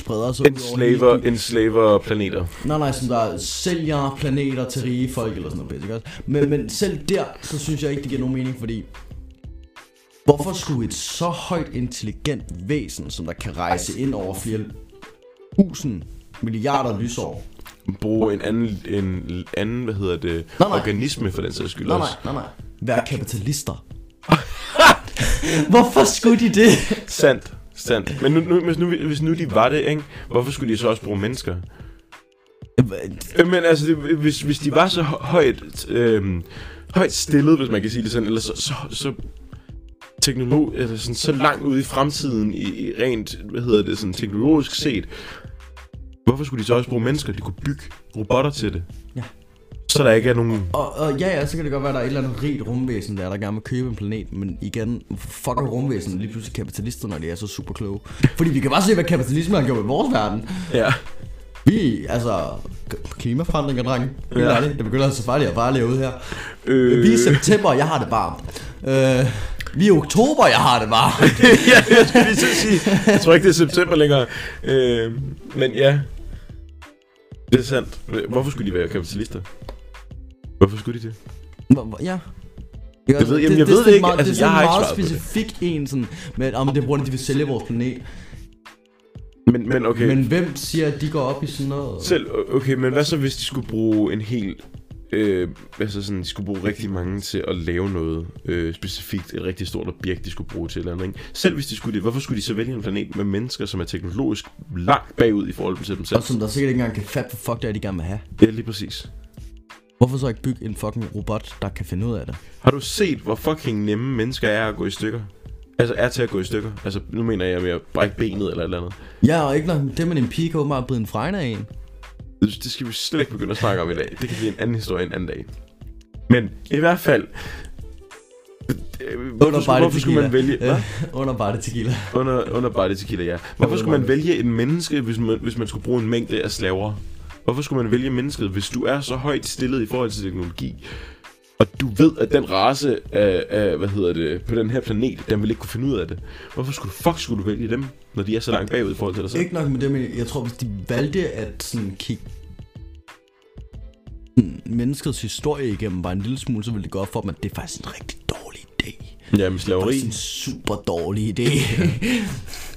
Speaker 2: spreder sig ud over
Speaker 1: Enslaver, enslaver planeter.
Speaker 2: Nej, nej, som der sælger planeter til rige folk eller sådan noget. Ikke? Men, men selv der, så synes jeg ikke, det giver nogen mening, fordi... Hvorfor skulle et så højt intelligent væsen, som der kan rejse ind over flere tusind milliarder lysår...
Speaker 1: Bruge en anden, en anden hvad hedder det,
Speaker 2: Nej, nej.
Speaker 1: organisme for den sags skyld
Speaker 2: Nej, nej, nej, nej. Være kapitalister. Hvorfor skulle de det?
Speaker 1: Sandt, sandt. Men nu, nu, hvis, nu, hvis nu de var det, ikke? hvorfor skulle de så også bruge mennesker? Men altså, det, hvis, hvis de var så hø- højt, øh, højt stillet, hvis man kan sige det sådan, eller så, så, så teknolog, eller sådan, så langt ude i fremtiden, i, i rent, hvad hedder det, sådan teknologisk set, hvorfor skulle de så også bruge mennesker? De kunne bygge robotter til det.
Speaker 2: Ja.
Speaker 1: Så der ikke er nogen...
Speaker 2: Og, og ja, ja, så kan det godt være, at der er et eller andet rigt rumvæsen, der, er, der gerne vil købe en planet. Men igen, fuck er rumvæsen lige pludselig kapitalister, når de er så super kloge. Fordi vi kan bare se, hvad kapitalismen har gjort med vores verden.
Speaker 1: Ja.
Speaker 2: Vi, altså, klimaforandringer, drenge. Helt
Speaker 1: Ja.
Speaker 2: ja. det begynder altså farligt at leve ud her.
Speaker 1: Øh,
Speaker 2: Vi er i september, jeg har det varmt. Øh, vi er i oktober, jeg har det varmt.
Speaker 1: ja, jeg skulle lige at sige. Jeg tror ikke, det er september længere. Øh, men ja. Det er sandt. Hvorfor skulle de være kapitalister? Hvorfor skulle de det?
Speaker 2: Hvor- hvor- Ja.
Speaker 1: Det ved- jamen, jeg
Speaker 2: er
Speaker 1: ved det ikke.
Speaker 2: Meget,
Speaker 1: Altså,
Speaker 2: det er
Speaker 1: jeg har
Speaker 2: sådan
Speaker 1: ikke
Speaker 2: meget
Speaker 1: det.
Speaker 2: specifik en, sådan, med, om det er grund, de vil sælge vores planet.
Speaker 1: Men, men okay.
Speaker 2: Men hvem siger, at de går op i sådan noget?
Speaker 1: Selv, okay, men hvad så hvis de skulle bruge en helt... Øh, altså sådan, de skulle bruge rigtig mange til at lave noget øh, specifikt, et rigtig stort objekt, de skulle bruge til eller andet, ikke? Selv hvis de skulle det, hvorfor skulle de så vælge en planet med mennesker, som er teknologisk langt bagud i forhold til dem selv?
Speaker 2: Og som der sikkert ikke engang kan fatte, hvad fuck det er, de gerne vil have.
Speaker 1: Ja, lige præcis.
Speaker 2: Hvorfor så ikke bygge en fucking robot, der kan finde ud af det?
Speaker 1: Har du set, hvor fucking nemme mennesker er at gå i stykker? Altså er til at gå i stykker. Altså nu mener jeg at brække benet eller et eller andet.
Speaker 2: Ja, og ikke nok det med en pige kan åbenbart blive en fregner af en.
Speaker 1: Det skal vi slet ikke begynde at snakke om i dag. Det kan blive en anden historie en anden dag. Men i hvert fald... Hvorfor, skulle, hvorfor skulle man vælge... Hvad?
Speaker 2: Under bare det tequila.
Speaker 1: Under, under bare det tequila, ja. Hvorfor skulle man vælge en menneske, hvis man, hvis man skulle bruge en mængde af slaver? Hvorfor skulle man vælge mennesket, hvis du er så højt stillet i forhold til teknologi? Og du ved, at den race af, af, hvad hedder det, på den her planet, den vil ikke kunne finde ud af det. Hvorfor skulle, fuck skulle du vælge dem, når de er så langt bagud i forhold til dig selv?
Speaker 2: Ikke nok med det, men jeg tror, hvis de valgte at sådan kigge menneskets historie igennem bare en lille smule, så ville det gå op for dem, at det er faktisk en rigtig dårlig idé.
Speaker 1: Ja, med
Speaker 2: Det
Speaker 1: slaveri.
Speaker 2: er en super dårlig idé.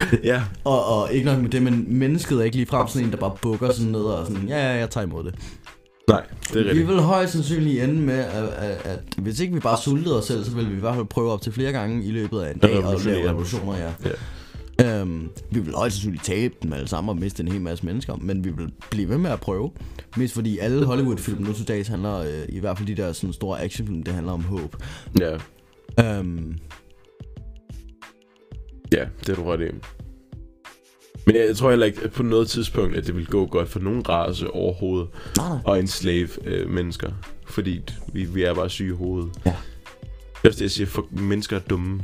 Speaker 1: Ja,
Speaker 2: og, og ikke nok med det, men mennesket er ikke lige frem sådan en, der bare bukker sådan ned og sådan, ja, ja, jeg tager imod det.
Speaker 1: nej, det er
Speaker 2: Vi
Speaker 1: rigtigt.
Speaker 2: vil højst sandsynligt ende med, at, at, at hvis ikke vi bare sultede os selv, så vil vi i hvert fald prøve op til flere gange i løbet af en dag og lave revolutioner, ja.
Speaker 1: Ja.
Speaker 2: Øhm, vi vil højst sandsynligt tabe dem alle sammen og miste en hel masse mennesker, men vi vil blive ved med at prøve. Mest fordi alle Hollywood-film nu til dags handler, øh, i hvert fald de der sådan store actionfilm, det handler om håb.
Speaker 1: Ja,
Speaker 2: Øhm,
Speaker 1: ja, det er du ret i. Men jeg, tror heller ikke at på noget tidspunkt, at det vil gå godt for nogen race overhovedet
Speaker 2: nej, nej.
Speaker 1: og enslave øh, mennesker. Fordi vi, vi er bare syge i hovedet.
Speaker 2: Ja.
Speaker 1: Det er også det, jeg siger, for mennesker er dumme.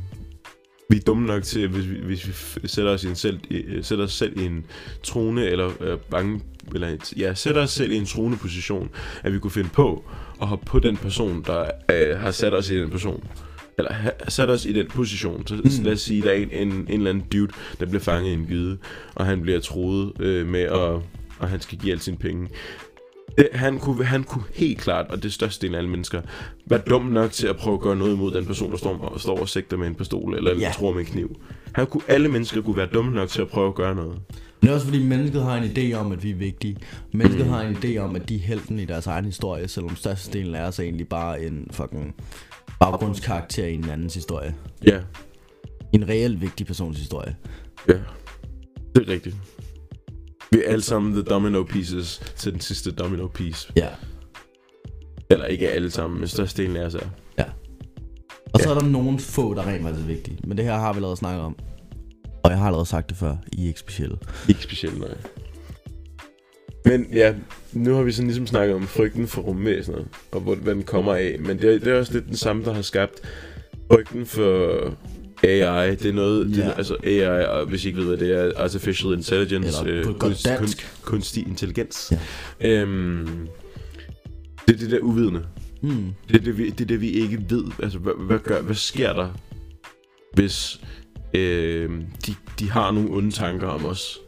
Speaker 1: Vi er dumme nok til, hvis vi, hvis vi sætter os, i en selv, øh, sætter os selv i en trone, eller øh, bange, eller ja, sætter os selv i en trone position, at vi kunne finde på at hoppe på den person, der øh, har sat os i den person. Eller sat os i den position. Så mm. lad os sige, der er en, en, en eller anden dude, der bliver fanget i en gyde, og han bliver troet øh, med, at, og han skal give alle sine penge. Det, han, kunne, han kunne helt klart, og det største del af alle mennesker, være dum nok til at prøve at gøre noget imod den person, der står, og står og sigter med en pistol, eller
Speaker 2: Ja.
Speaker 1: tror med en kniv. Han kunne, alle mennesker kunne være dumme nok til at prøve at gøre noget.
Speaker 2: Men det er også fordi mennesket har en idé om, at vi er vigtige. Mennesket mm. har en idé om, at de er helten i deres egen historie, selvom størstedelen af os er egentlig bare en fucking baggrundskarakter i en andens historie.
Speaker 1: Ja,
Speaker 2: En reelt vigtig persons historie.
Speaker 1: ja. Det er rigtigt. Vi er alle sammen the domino pieces til den sidste domino piece.
Speaker 2: Ja.
Speaker 1: Eller ikke alle sammen, men størstedelen af os er.
Speaker 2: Og så
Speaker 1: Ja.
Speaker 2: er der nogle få, der rent faktisk er vigtige. Men det her har vi allerede snakket om. Og jeg har allerede sagt det før. I er ikke specielle.
Speaker 1: Ikke specielt nej. Men ja, nu har vi sådan ligesom snakket om frygten for rumvæsenet, og hvor, hvad den kommer af. Men det, er- det er også lidt den samme, der har skabt frygten for AI. Det er noget, det, er, altså AI, og hvis I ikke ved, hvad det er, Artificial Intelligence,
Speaker 2: Eller på godt dansk.
Speaker 1: kun, kunstig intelligens.
Speaker 2: Ja.
Speaker 1: Øhm, det er det der uvidende.
Speaker 2: Hmm.
Speaker 1: Det er det, vi, det, er det, vi ikke ved. Altså, hvad, hvad, gør, hvad sker der, hvis øh, de, de har nogle onde tanker om os?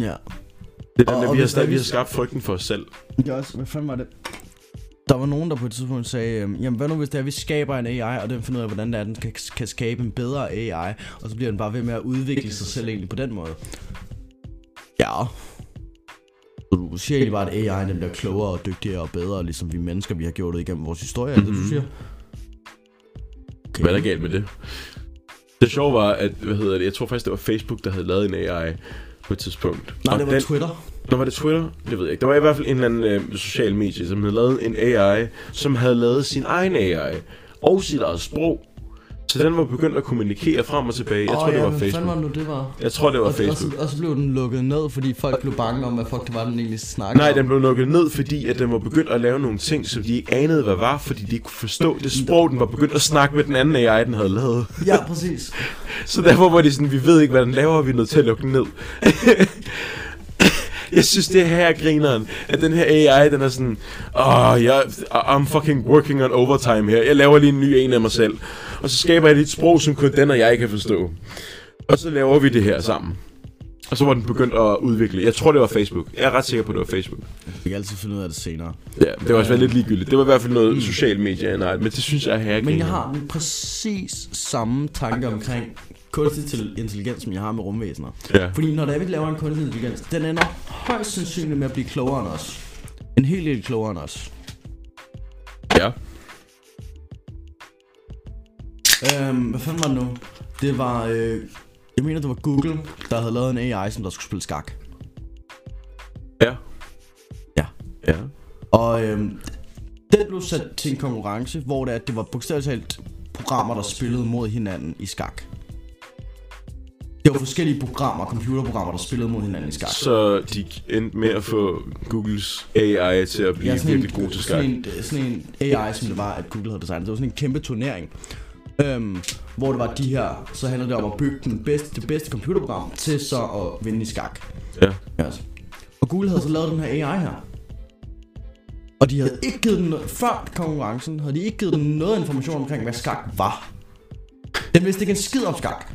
Speaker 2: Ja.
Speaker 1: Det er den,
Speaker 2: Og-
Speaker 1: der,
Speaker 2: og
Speaker 1: vi, har,
Speaker 2: hvis der-
Speaker 1: sta- vi har skabt frygten for os selv.
Speaker 2: Det er også, hvad fanden var det? Der var nogen, der på et tidspunkt sagde, øhm, jamen hvad nu hvis det er, at vi skaber en AI, og den finder ud af, hvordan det er, den kan, kan skabe en bedre AI, og så bliver den bare ved med at udvikle sig selv egentlig på den måde. Ja. Så du siger egentlig bare, at AI den bliver klogere og dygtigere og bedre, ligesom vi mennesker, vi har gjort det igennem vores historie, mm-hmm. det du
Speaker 1: Mhm.
Speaker 2: siger? Okay.
Speaker 1: Hvad er der galt med det? Det sjove var, at, hvad hedder det, jeg tror faktisk, det var Facebook, der havde lavet en AI på et tidspunkt.
Speaker 2: Nej,
Speaker 1: Og
Speaker 2: det var
Speaker 1: den,
Speaker 2: Twitter.
Speaker 1: Nå, var det Twitter? Det ved jeg ikke. Der var i hvert fald en eller anden øh, social medie, som havde lavet en AI, som havde lavet sin egen AI og sit eget sprog. Så den var begyndt at kommunikere frem og tilbage. Jeg tror,
Speaker 3: Åh,
Speaker 1: det
Speaker 3: ja,
Speaker 1: var
Speaker 3: hvad fanden
Speaker 1: Facebook.
Speaker 3: var det nu, det var?
Speaker 1: Jeg tror, det var
Speaker 3: og, og,
Speaker 1: Facebook.
Speaker 3: så, og så blev den lukket ned, fordi folk blev bange om, hvad fuck det var, den egentlig snakkede
Speaker 1: Nej,
Speaker 3: om.
Speaker 1: den blev lukket ned, fordi at den var begyndt at lave nogle ting, som de ikke anede, hvad var, fordi de ikke kunne forstå det sprog, den var begyndt at snakke med den anden AI, den havde lavet.
Speaker 3: Ja, præcis.
Speaker 1: Så derfor var de sådan, vi ved ikke, hvad den laver, og vi er nødt til at lukke den ned. Jeg synes, det er her grineren, at den her AI, den er sådan, åh, oh, jeg, I'm fucking working on overtime her. Jeg laver lige en ny en af mig selv. Og så skaber jeg et sprog, som kun den og jeg kan forstå. Og så laver vi det her sammen. Og så var den begyndt at udvikle. Jeg tror, det var Facebook. Jeg er ret sikker på, det var Facebook.
Speaker 2: Vi kan altid finde ud af det senere.
Speaker 1: Ja, det var også været lidt ligegyldigt. Det var i hvert fald noget social medie, nej, men det synes jeg er her
Speaker 2: Men jeg har præcis samme tanke omkring kunstig intelligens, som jeg har med rumvæsener.
Speaker 1: Ja.
Speaker 2: Fordi når der vi laver en kunstig intelligens, den ender højst sandsynligt med at blive klogere end os. En helt del klogere end os.
Speaker 1: Ja.
Speaker 2: Øhm, hvad fanden var det nu? Det var, øh, jeg mener det var Google, der havde lavet en AI, som der skulle spille skak.
Speaker 1: Ja.
Speaker 2: Ja.
Speaker 1: Ja.
Speaker 2: Og øhm, den blev sat til en konkurrence, hvor det, at det var bogstaveligt talt programmer, der spillede mod hinanden i skak. Det var forskellige programmer, computerprogrammer, der spillede mod hinanden i skak.
Speaker 1: Så de endte med at få Googles AI til at blive ja, virkelig god til skak.
Speaker 2: sådan, en, sådan en AI, som det var, at Google havde designet. Det var sådan en kæmpe turnering. Øhm, hvor det var de her, så handlede det om at bygge den bedste, det bedste computerprogram til så at vinde i skak.
Speaker 1: Ja.
Speaker 2: Yes. Og Google havde så lavet den her AI her. Og de havde ikke givet den, før konkurrencen, havde de ikke givet den noget information omkring, hvad skak var. Den vidste ikke en skid om skak.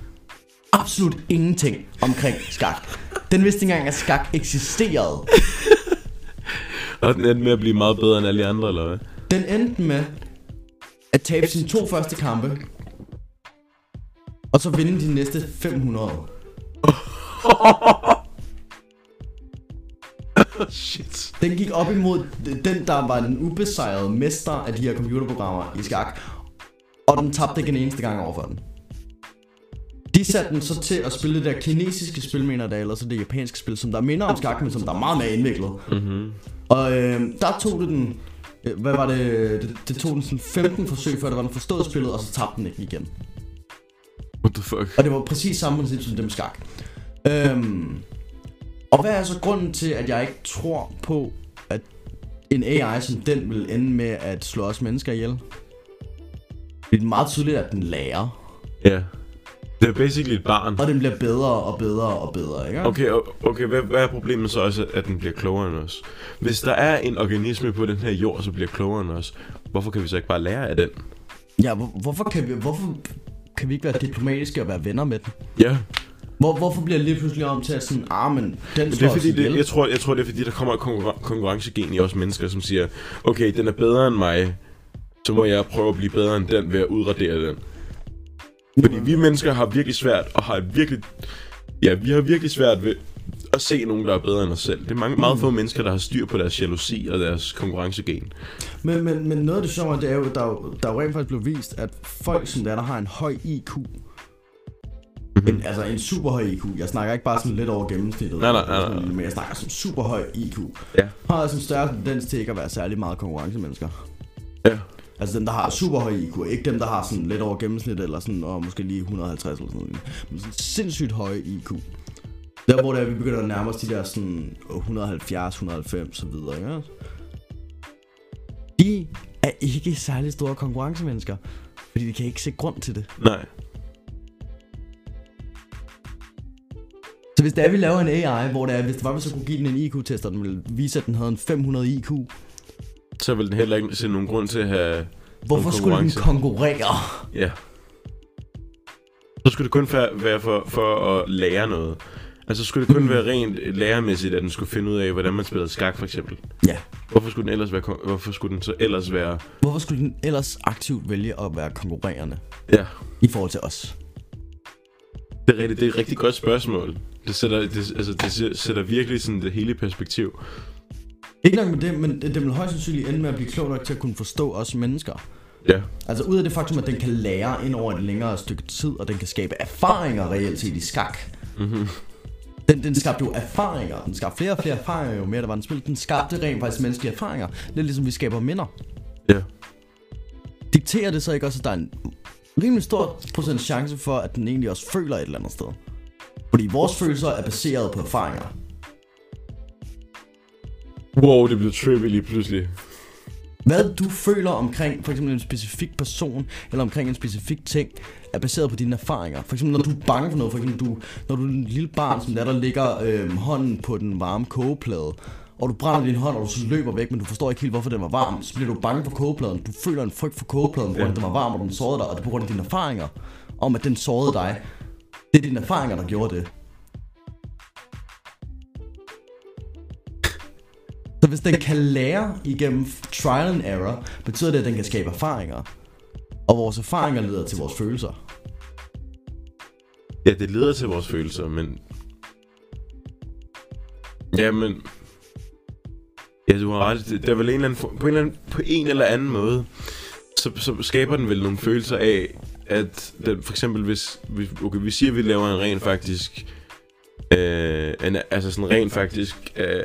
Speaker 2: Absolut ingenting omkring skak. Den vidste ikke engang, at skak eksisterede.
Speaker 1: Og den endte med at blive meget bedre end alle de andre, eller hvad?
Speaker 2: Den endte med tabe sine to første kampe. Og så vinde de næste 500.
Speaker 1: Shit.
Speaker 2: Den gik op imod den, der var den ubesejrede mester af de her computerprogrammer i skak. Og den tabte ikke en eneste gang over for den. De satte den så til at spille det der kinesiske spil, mener der, eller så det japanske spil, som der minder om skak, men som der er meget mere indviklet.
Speaker 1: Mm-hmm.
Speaker 2: Og øh, der tog det den, hvad var det, det, det tog den sådan 15 forsøg, før det var den forstået spillet, og så tabte den ikke igen.
Speaker 1: What the fuck?
Speaker 2: Og det var præcis samme princip som det med skak. Øhm, og hvad er så grunden til, at jeg ikke tror på, at en AI som den vil ende med at slå os mennesker ihjel? Det er meget tydeligt, at den lærer.
Speaker 1: Ja. Det er basically et barn.
Speaker 2: Og den bliver bedre og bedre og bedre, ikke?
Speaker 1: Okay, okay hvad, hvad er problemet så også, at den bliver klogere end os? Hvis der er en organisme på den her jord, som bliver klogere end os, hvorfor kan vi så ikke bare lære af den?
Speaker 2: Ja, hvor, hvorfor, kan vi, hvorfor kan vi ikke være diplomatiske og være venner med den?
Speaker 1: Ja,
Speaker 2: Hvor, hvorfor bliver det lige pludselig om til at sådan, ah, men den
Speaker 1: det er fordi, det, jeg, tror, jeg tror, det er fordi, der kommer et konkurren- konkurrencegen i os mennesker, som siger, okay, den er bedre end mig, så må jeg prøve at blive bedre end den ved at udradere den. Fordi vi mennesker har virkelig svært, og har et virkelig... Ja, vi har virkelig svært ved at se nogen, der er bedre end os selv. Det er mange, meget få mennesker, der har styr på deres jalousi og deres konkurrencegen.
Speaker 2: Men, men, men noget af det sjove, det er jo, der, er jo- der er jo rent faktisk blevet vist, at folk som der, der har en høj IQ,
Speaker 1: Mhm.
Speaker 2: en, altså en super høj IQ, jeg snakker ikke bare sådan lidt over gennemsnittet,
Speaker 1: Nej, nej, nej, nej.
Speaker 2: men jeg snakker som super høj IQ,
Speaker 1: Ja.
Speaker 2: har altså en større tendens til ikke at være særlig meget konkurrencemennesker.
Speaker 1: Ja.
Speaker 2: Altså dem, der har super høj IQ, ikke dem, der har sådan lidt over gennemsnittet, eller sådan, og måske lige 150 eller sådan noget. Men sådan sindssygt høje IQ. Der hvor det er, vi begynder at nærme os de der sådan 170, 190 og så videre, ikke? De er ikke særlig store konkurrencemennesker, fordi de kan ikke se grund til det.
Speaker 1: Nej.
Speaker 2: Så hvis det er, vi laver en AI, hvor det er, hvis det var, vi så kunne give den en IQ-test, og den ville vise, at den havde en 500 IQ,
Speaker 1: Så vil den heller ikke se nogen grund til at have...
Speaker 2: hvorfor skulle den konkurrere?
Speaker 1: Ja. Så skulle det kun være for, for at lære noget. Altså skulle det kun være rent lærermæssigt, at den skulle finde ud af, hvordan man spillede skak, for eksempel.
Speaker 2: Ja.
Speaker 1: Hvorfor skulle den ellers være, hvorfor skulle den så ellers være...
Speaker 2: Hvorfor skulle den ellers aktivt vælge at være konkurrerende
Speaker 1: Ja,
Speaker 2: i forhold til os?
Speaker 1: det er, rigtigt, det er et rigtig godt spørgsmål. Det sætter, det, altså, det sæ- sætter virkelig sådan det hele perspektiv.
Speaker 2: Ikke nok med det, men det, det vil højst sandsynligt ende med at blive klog nok til at kunne forstå os mennesker.
Speaker 1: Ja.
Speaker 2: Altså ud af det faktum, at den kan lære ind over et længere stykke tid, og den kan skabe erfaringer reelt set i skak.
Speaker 1: Mm-hmm.
Speaker 2: Den, den skabte jo erfaringer. Den skabte flere og flere erfaringer, jo mere der var den spil. Den skabte rent faktisk menneskelige erfaringer. Lidt ligesom vi skaber minder.
Speaker 1: Ja.
Speaker 2: Dikterer det så ikke også, at der er en rimelig stor procent chance for, at den egentlig også føler et eller andet sted. Fordi vores følelser er baseret på erfaringer.
Speaker 1: Wow, det blev trippy lige pludselig.
Speaker 2: Hvad du føler omkring for eksempel en specifik person, eller omkring en specifik ting, er baseret på dine erfaringer. For eksempel når du er bange for noget, for eksempel du, når du er en lille barn, som der, der ligger øh, hånden på den varme kogeplade, og du brænder din hånd, og du så løber væk, men du forstår ikke helt, hvorfor den var varm, så bliver du bange for kogepladen. Du føler en frygt for kogepladen, fordi ja. den var varm, og den sårede dig, og det er på grund af dine erfaringer, om at den sårede dig. Det er dine erfaringer, der gjorde det. Hvis den kan lære igennem trial and error, betyder det, at den kan skabe erfaringer. Og vores erfaringer leder til vores følelser.
Speaker 1: Ja, det leder til vores følelser, men... Jamen... Ja, du har ret. Det- Der er vel en eller anden, på, en eller anden, på en eller anden måde, så, så skaber den vel nogle følelser af, at den, for eksempel hvis, hvis okay, vi siger, at vi laver en ren faktisk, øh, en, altså sådan ren faktisk øh,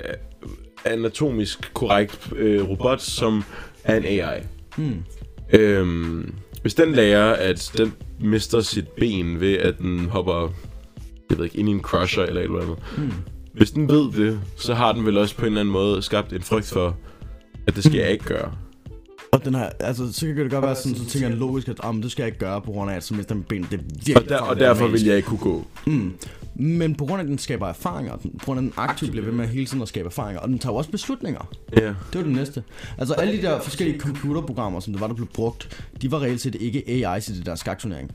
Speaker 1: anatomisk korrekt øh, robot, som er en AI.
Speaker 2: Hmm.
Speaker 1: Øhm, hvis den lærer, at den mister sit ben ved, at den hopper jeg ved ikke, ind i en crusher eller et eller andet.
Speaker 2: Hmm.
Speaker 1: Hvis den ved det, så har den vel også på en eller anden måde skabt en frygt for, at det skal jeg ikke gøre.
Speaker 2: Og den her, altså, så kan det godt være sådan, så tænker jeg logisk, at um, det skal jeg ikke gøre, på grund af, at så mister min ben. Det er virkelig
Speaker 1: Og, der, og derfor vil jeg ikke kunne gå.
Speaker 2: Mm. Men på grund af, at den skaber erfaringer, den, på grund af, at den aktivt bliver ved med hele tiden at skabe erfaringer, og den tager jo også beslutninger.
Speaker 1: Ja.
Speaker 2: Det var det næste. Altså alle de der forskellige computerprogrammer, som det var, der blev brugt, de var reelt set ikke AI's i det der skakturnering.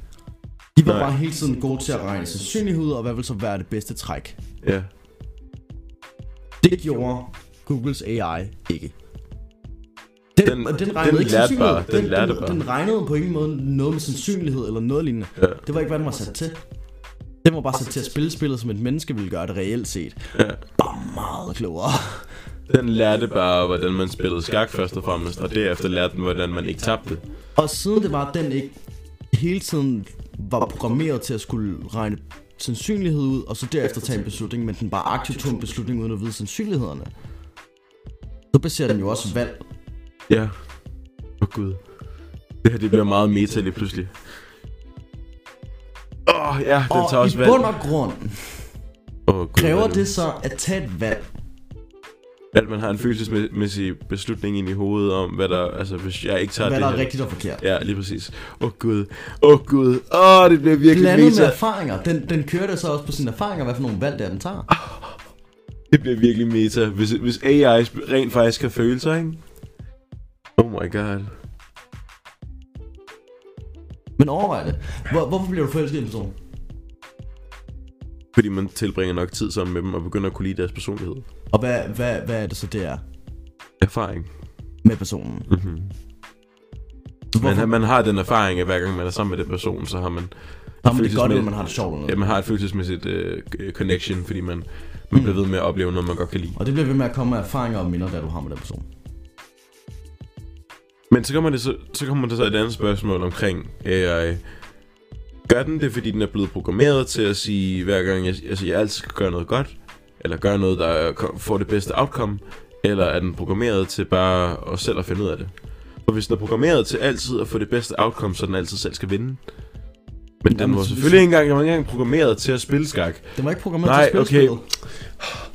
Speaker 2: De var
Speaker 1: Nej.
Speaker 2: bare hele tiden gode til at regne sandsynlighed, og hvad vil så være det bedste træk.
Speaker 1: Ja.
Speaker 2: Det gjorde Googles AI ikke. Den,
Speaker 1: Den-
Speaker 2: den, den
Speaker 1: den
Speaker 2: regnede ikke
Speaker 1: lærte bare, den
Speaker 2: den, den,
Speaker 1: bare.
Speaker 2: den regnede på ingen måde noget med sandsynlighed eller noget lignende.
Speaker 1: Ja.
Speaker 2: Det var ikke, hvad den var sat til. Den var bare sat til at spille spillet, som et menneske ville gøre det reelt set.
Speaker 1: ja.
Speaker 2: Bare meget klogere.
Speaker 1: Den lærte bare, hvordan man spillede skak først og fremmest, og derefter lærte den, hvordan man ikke tabte.
Speaker 2: Og siden det var, at den ikke hele tiden var programmeret til at skulle regne sandsynlighed ud, og så derefter tage en beslutning, men den bare aktivt tog en beslutning uden at vide sandsynlighederne. Så baserer den jo også valg.
Speaker 1: Ja. Åh oh, gud. Det her, det bliver meget meta lige pludselig. Åh, oh, ja, den tager
Speaker 2: Og
Speaker 1: også
Speaker 2: i
Speaker 1: valg.
Speaker 2: bund og grund
Speaker 1: Åh, Gud,
Speaker 2: kræver
Speaker 1: hvad er
Speaker 2: det så at tage et valg.
Speaker 1: At man har en følelsesmæssig beslutning ind i hovedet om, hvad der... Altså, hvis jeg ikke tager
Speaker 2: Hvad
Speaker 1: det
Speaker 2: der er
Speaker 1: her...
Speaker 2: rigtigt og forkert.
Speaker 1: Ja, lige præcis. Åh oh, gud. Åh oh, gud. Åh, oh, det bliver virkelig
Speaker 2: Blandet med
Speaker 1: meta.
Speaker 2: erfaringer. Den, den kører det så også på sine erfaringer, hvad for nogle valg det er, den tager.
Speaker 1: Det bliver virkelig meta. Hvis, hvis AI rent faktisk kan føle sig, ikke? Oh my god.
Speaker 2: Men overvej det. Hvor, hvorfor bliver du forelsket i en person?
Speaker 1: Fordi man tilbringer nok tid sammen med dem og begynder at kunne lide deres personlighed.
Speaker 2: Og hvad, hvad, hvad er det så, det er
Speaker 1: Erfaring.
Speaker 2: med personen?
Speaker 1: Mm-hmm. Men man har den erfaring, at hver gang man er sammen med den person, så har man...
Speaker 2: Nå, men det er godt, at man har det sjovt. eller
Speaker 1: Ja, man har et følelsesmæssigt øh, connection, fordi man, man
Speaker 2: Mm.
Speaker 1: bliver ved med at opleve noget, man godt kan lide.
Speaker 2: Og det bliver ved med at komme med erfaringer og minder, der du har med den person.
Speaker 1: Men så kommer, det så, så kommer der så et andet spørgsmål omkring AI. Gør den det, fordi den er blevet programmeret til at sige, hver gang jeg, altså, jeg altid skal gøre noget godt, eller gøre noget, der får det bedste outcome, eller er den programmeret til bare at selv at finde ud af det? For hvis den er programmeret til altid at få det bedste outcome, så den altid selv skal vinde. Men den var selvfølgelig ikke engang, den var ikke engang programmeret til at spille skak.
Speaker 2: Den var ikke programmeret
Speaker 1: Nej,
Speaker 2: til at spille
Speaker 1: okay.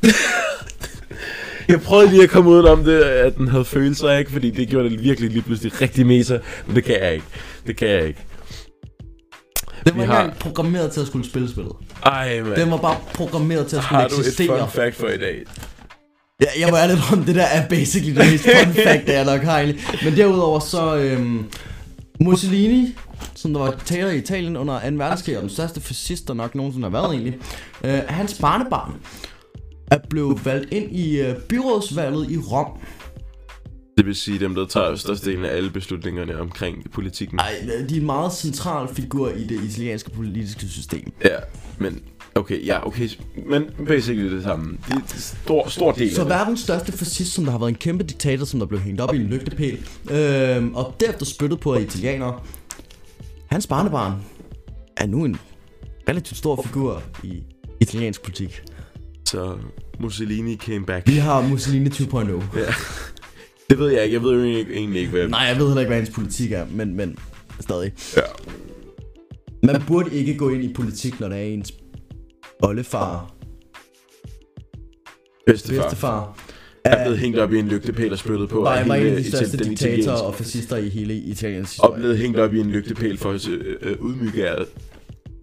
Speaker 1: Jeg prøvede lige at komme ud om det, at den havde følelser, ikke? Fordi det gjorde det virkelig lige pludselig rigtig meta. Men det kan jeg ikke. Det kan jeg ikke.
Speaker 2: Den var ikke
Speaker 1: har-
Speaker 2: engang programmeret til at skulle spille spillet.
Speaker 1: Ej, man.
Speaker 2: Den var bare programmeret til at skulle
Speaker 1: Har du et
Speaker 2: eksistere.
Speaker 1: fun fact for i dag?
Speaker 2: Ja, jeg må ærligt om, det der er basically det mest fun fact, jeg nok har egentlig. Men derudover så, øhm, Mussolini, som der var diktator i Italien under 2. verdenskrig, og den største fascist, der nok nogensinde har været egentlig, øh, hans barnebarn er blevet valgt ind i øh, byrådsvalget i Rom.
Speaker 1: Det vil sige dem, der tager størstedelen af alle beslutningerne omkring politikken.
Speaker 2: Ej, de er en meget central figur i det italienske politiske system.
Speaker 1: Ja, men... Okay, ja, okay. Men basically det samme. Det er stor, stor del
Speaker 2: Så verdens største fascist, som der har været en kæmpe diktator, som der blev hængt op i en lygtepæl, øhm, og derefter spyttet på af italienere. Hans barnebarn er nu en relativt stor figur i italiensk politik.
Speaker 1: Så Mussolini came back.
Speaker 2: Vi har Mussolini 2.0.
Speaker 1: Ja. Det ved jeg ikke. Jeg ved jo egentlig ikke, egentlig ikke hvad...
Speaker 2: Nej, jeg ved heller ikke, hvad hans politik er, men, men stadig.
Speaker 1: Ja.
Speaker 2: Man burde ikke gå ind i politik, når det er ens oldefar,
Speaker 1: Bedstefar.
Speaker 2: bedstefar,
Speaker 1: er blevet hængt op i en lygtepæl og spyttet på. af
Speaker 2: var en af de største diktatorer og fascister i hele Italiens
Speaker 1: Og
Speaker 2: historie.
Speaker 1: blevet hængt op i en lygtepæl for at øh, øh, udmygge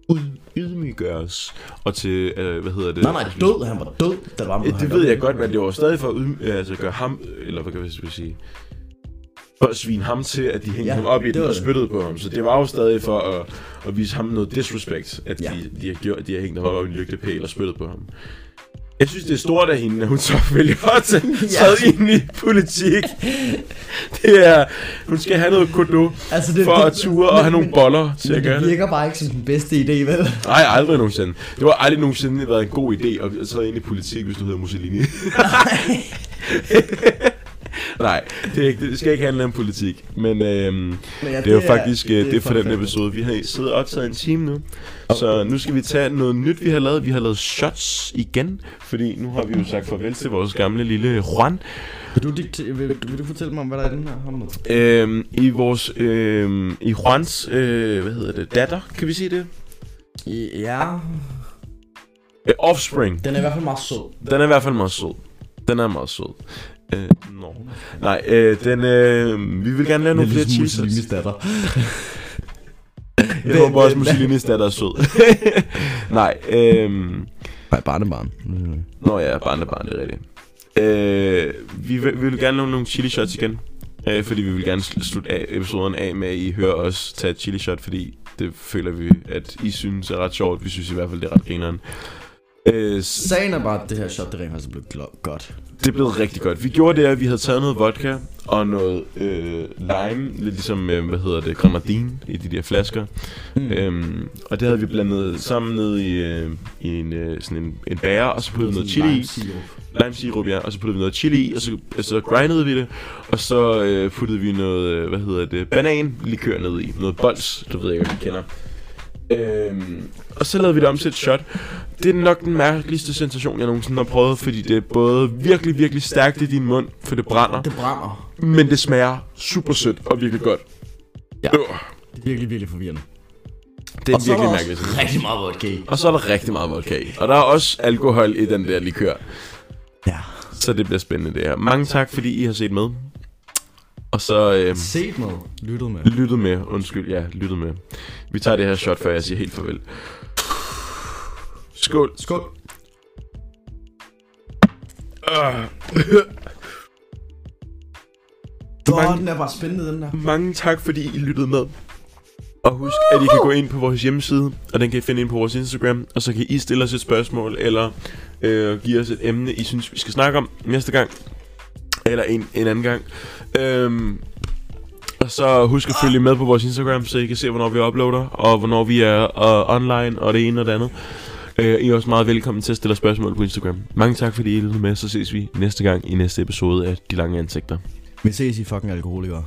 Speaker 1: ud, ydmyggøres. Og til, øh, hvad hedder det?
Speaker 2: Nej, nej, død. Han var død, da var
Speaker 1: det ved jeg godt, men det var stadig for at udm- altså, gøre ham, eller hvad kan jeg sige, for at svine ham til, at de hængte
Speaker 2: Ja,
Speaker 1: ham op i
Speaker 2: det
Speaker 1: den og spyttede på ham. Så det var jo stadig for at, at vise ham noget disrespect, at
Speaker 2: Ja.
Speaker 1: de, de, har gjort, de har hængt ham op i en lygtepæl og spyttet på ham. Jeg synes, det er stort af hende, at hun så vælger at tage ja. ind i politik. Det er, hun skal have noget kodo
Speaker 2: Altså, det,
Speaker 1: for
Speaker 2: det,
Speaker 1: at ture og have nogle boller til at
Speaker 2: Men
Speaker 1: gøre
Speaker 2: det
Speaker 1: det.
Speaker 2: virker bare ikke som den bedste idé, vel?
Speaker 1: Nej, aldrig nogensinde. Det var aldrig nogensinde været en god idé at træde ind i politik, hvis du hedder Mussolini. Nej, det, er ikke, det skal ikke handle om politik. Men øhm,
Speaker 2: Men ja,
Speaker 1: det er jo faktisk det, det er for
Speaker 2: fun
Speaker 1: den episode. Vi har siddet og optaget en time nu. Så nu skal vi tage noget nyt, vi har lavet. Vi har lavet shots igen. Fordi nu har vi jo sagt farvel til vores gamle lille Juan.
Speaker 2: Vil du, dikte, vil, vil du fortælle mig, om, hvad der er i den her hånd?
Speaker 1: Øhm, I vores... Øhm, I Juans... Øh, hvad hedder det? Datter, kan vi sige det?
Speaker 2: Ja,
Speaker 1: Øh, offspring.
Speaker 2: den er i hvert fald meget sød.
Speaker 1: Den er i hvert fald meget sød. Den er meget sød. Øh, no. Nej, øh, den, øh, vi vil gerne lave nogle flere cheeses.
Speaker 2: Mussolinis datter.
Speaker 1: Jeg håber også, Mussolinis datter er sød. Nej, øh,
Speaker 2: Nej, barnebarn.
Speaker 1: Nå ja, barnebarn, det er rigtigt. Øh, vi, vil, vi vil gerne lave nogle chili shots igen. Øh, fordi vi vil gerne sl- slutte af, episoden af med, at I hører os tage et chili shot, fordi det føler vi, at I synes er ret sjovt. Vi synes i hvert fald, det er ret grineren. Øh,
Speaker 2: Sagen er bare, at det her shot, det rent faktisk er blevet godt.
Speaker 1: Det blev rigtig godt. Vi gjorde det, at vi havde taget noget vodka og noget øh, lime, lidt ligesom, øh, hvad hedder det, grenadine i de der flasker. Mm. Øhm, og det havde vi blandet sammen ned i, øh, i en, øh, sådan en, en bære, og så puttede vi noget chili i. Lime sirup, ja. Og så puttede vi noget chili i, og så, så grindede vi det. Og så øh, puttede vi noget, øh, hvad hedder det, bananlikør ned i. Noget bols, du ved jeg, hvad vi kender. Øhm, og så lavede vi det om til et shot. Det er nok den mærkeligste sensation, jeg nogensinde har prøvet, fordi det er både virkelig, virkelig stærkt i din mund, for det brænder,
Speaker 2: Det brænder.
Speaker 1: men det smager super sødt og virkelig godt.
Speaker 2: Ja.
Speaker 1: Øh,
Speaker 2: Det er virkelig, virkelig forvirrende.
Speaker 1: det er
Speaker 2: Og så er
Speaker 1: virkelig mærkeligt.
Speaker 2: også rigtig meget vodka i.
Speaker 1: Og så er der rigtig meget vodka i. Og der er også alkohol i den der likør.
Speaker 2: Ja.
Speaker 1: Så det bliver spændende det her. Mange tak, fordi I har set med. Og så øh,
Speaker 2: Set med. Lyttet med.
Speaker 1: lyttet med. Undskyld, ja, lyttet med. Vi tager det her shot, før jeg siger helt farvel. Skål.
Speaker 2: Skål.
Speaker 1: Uh,
Speaker 2: Åh, den er bare spændende, den der.
Speaker 1: mange tak, fordi I lyttede med. Og husk, at I kan gå ind på vores hjemmeside, og den kan I finde ind på vores Instagram, og så kan I stille os et spørgsmål, eller øh, give os et emne, I synes, vi skal snakke om næste gang, eller en, en anden gang. Øhm, og så husk at følge med på vores Instagram, så I kan se, hvornår vi uploader, og hvornår vi er uh, online, og det ene og det andet. Øh, I er også meget velkommen til at stille spørgsmål på Instagram. Mange tak, fordi I lyttede med, så ses vi næste gang i næste episode af De Lange Ansigter.
Speaker 2: Vi ses i fucking alkoholikere.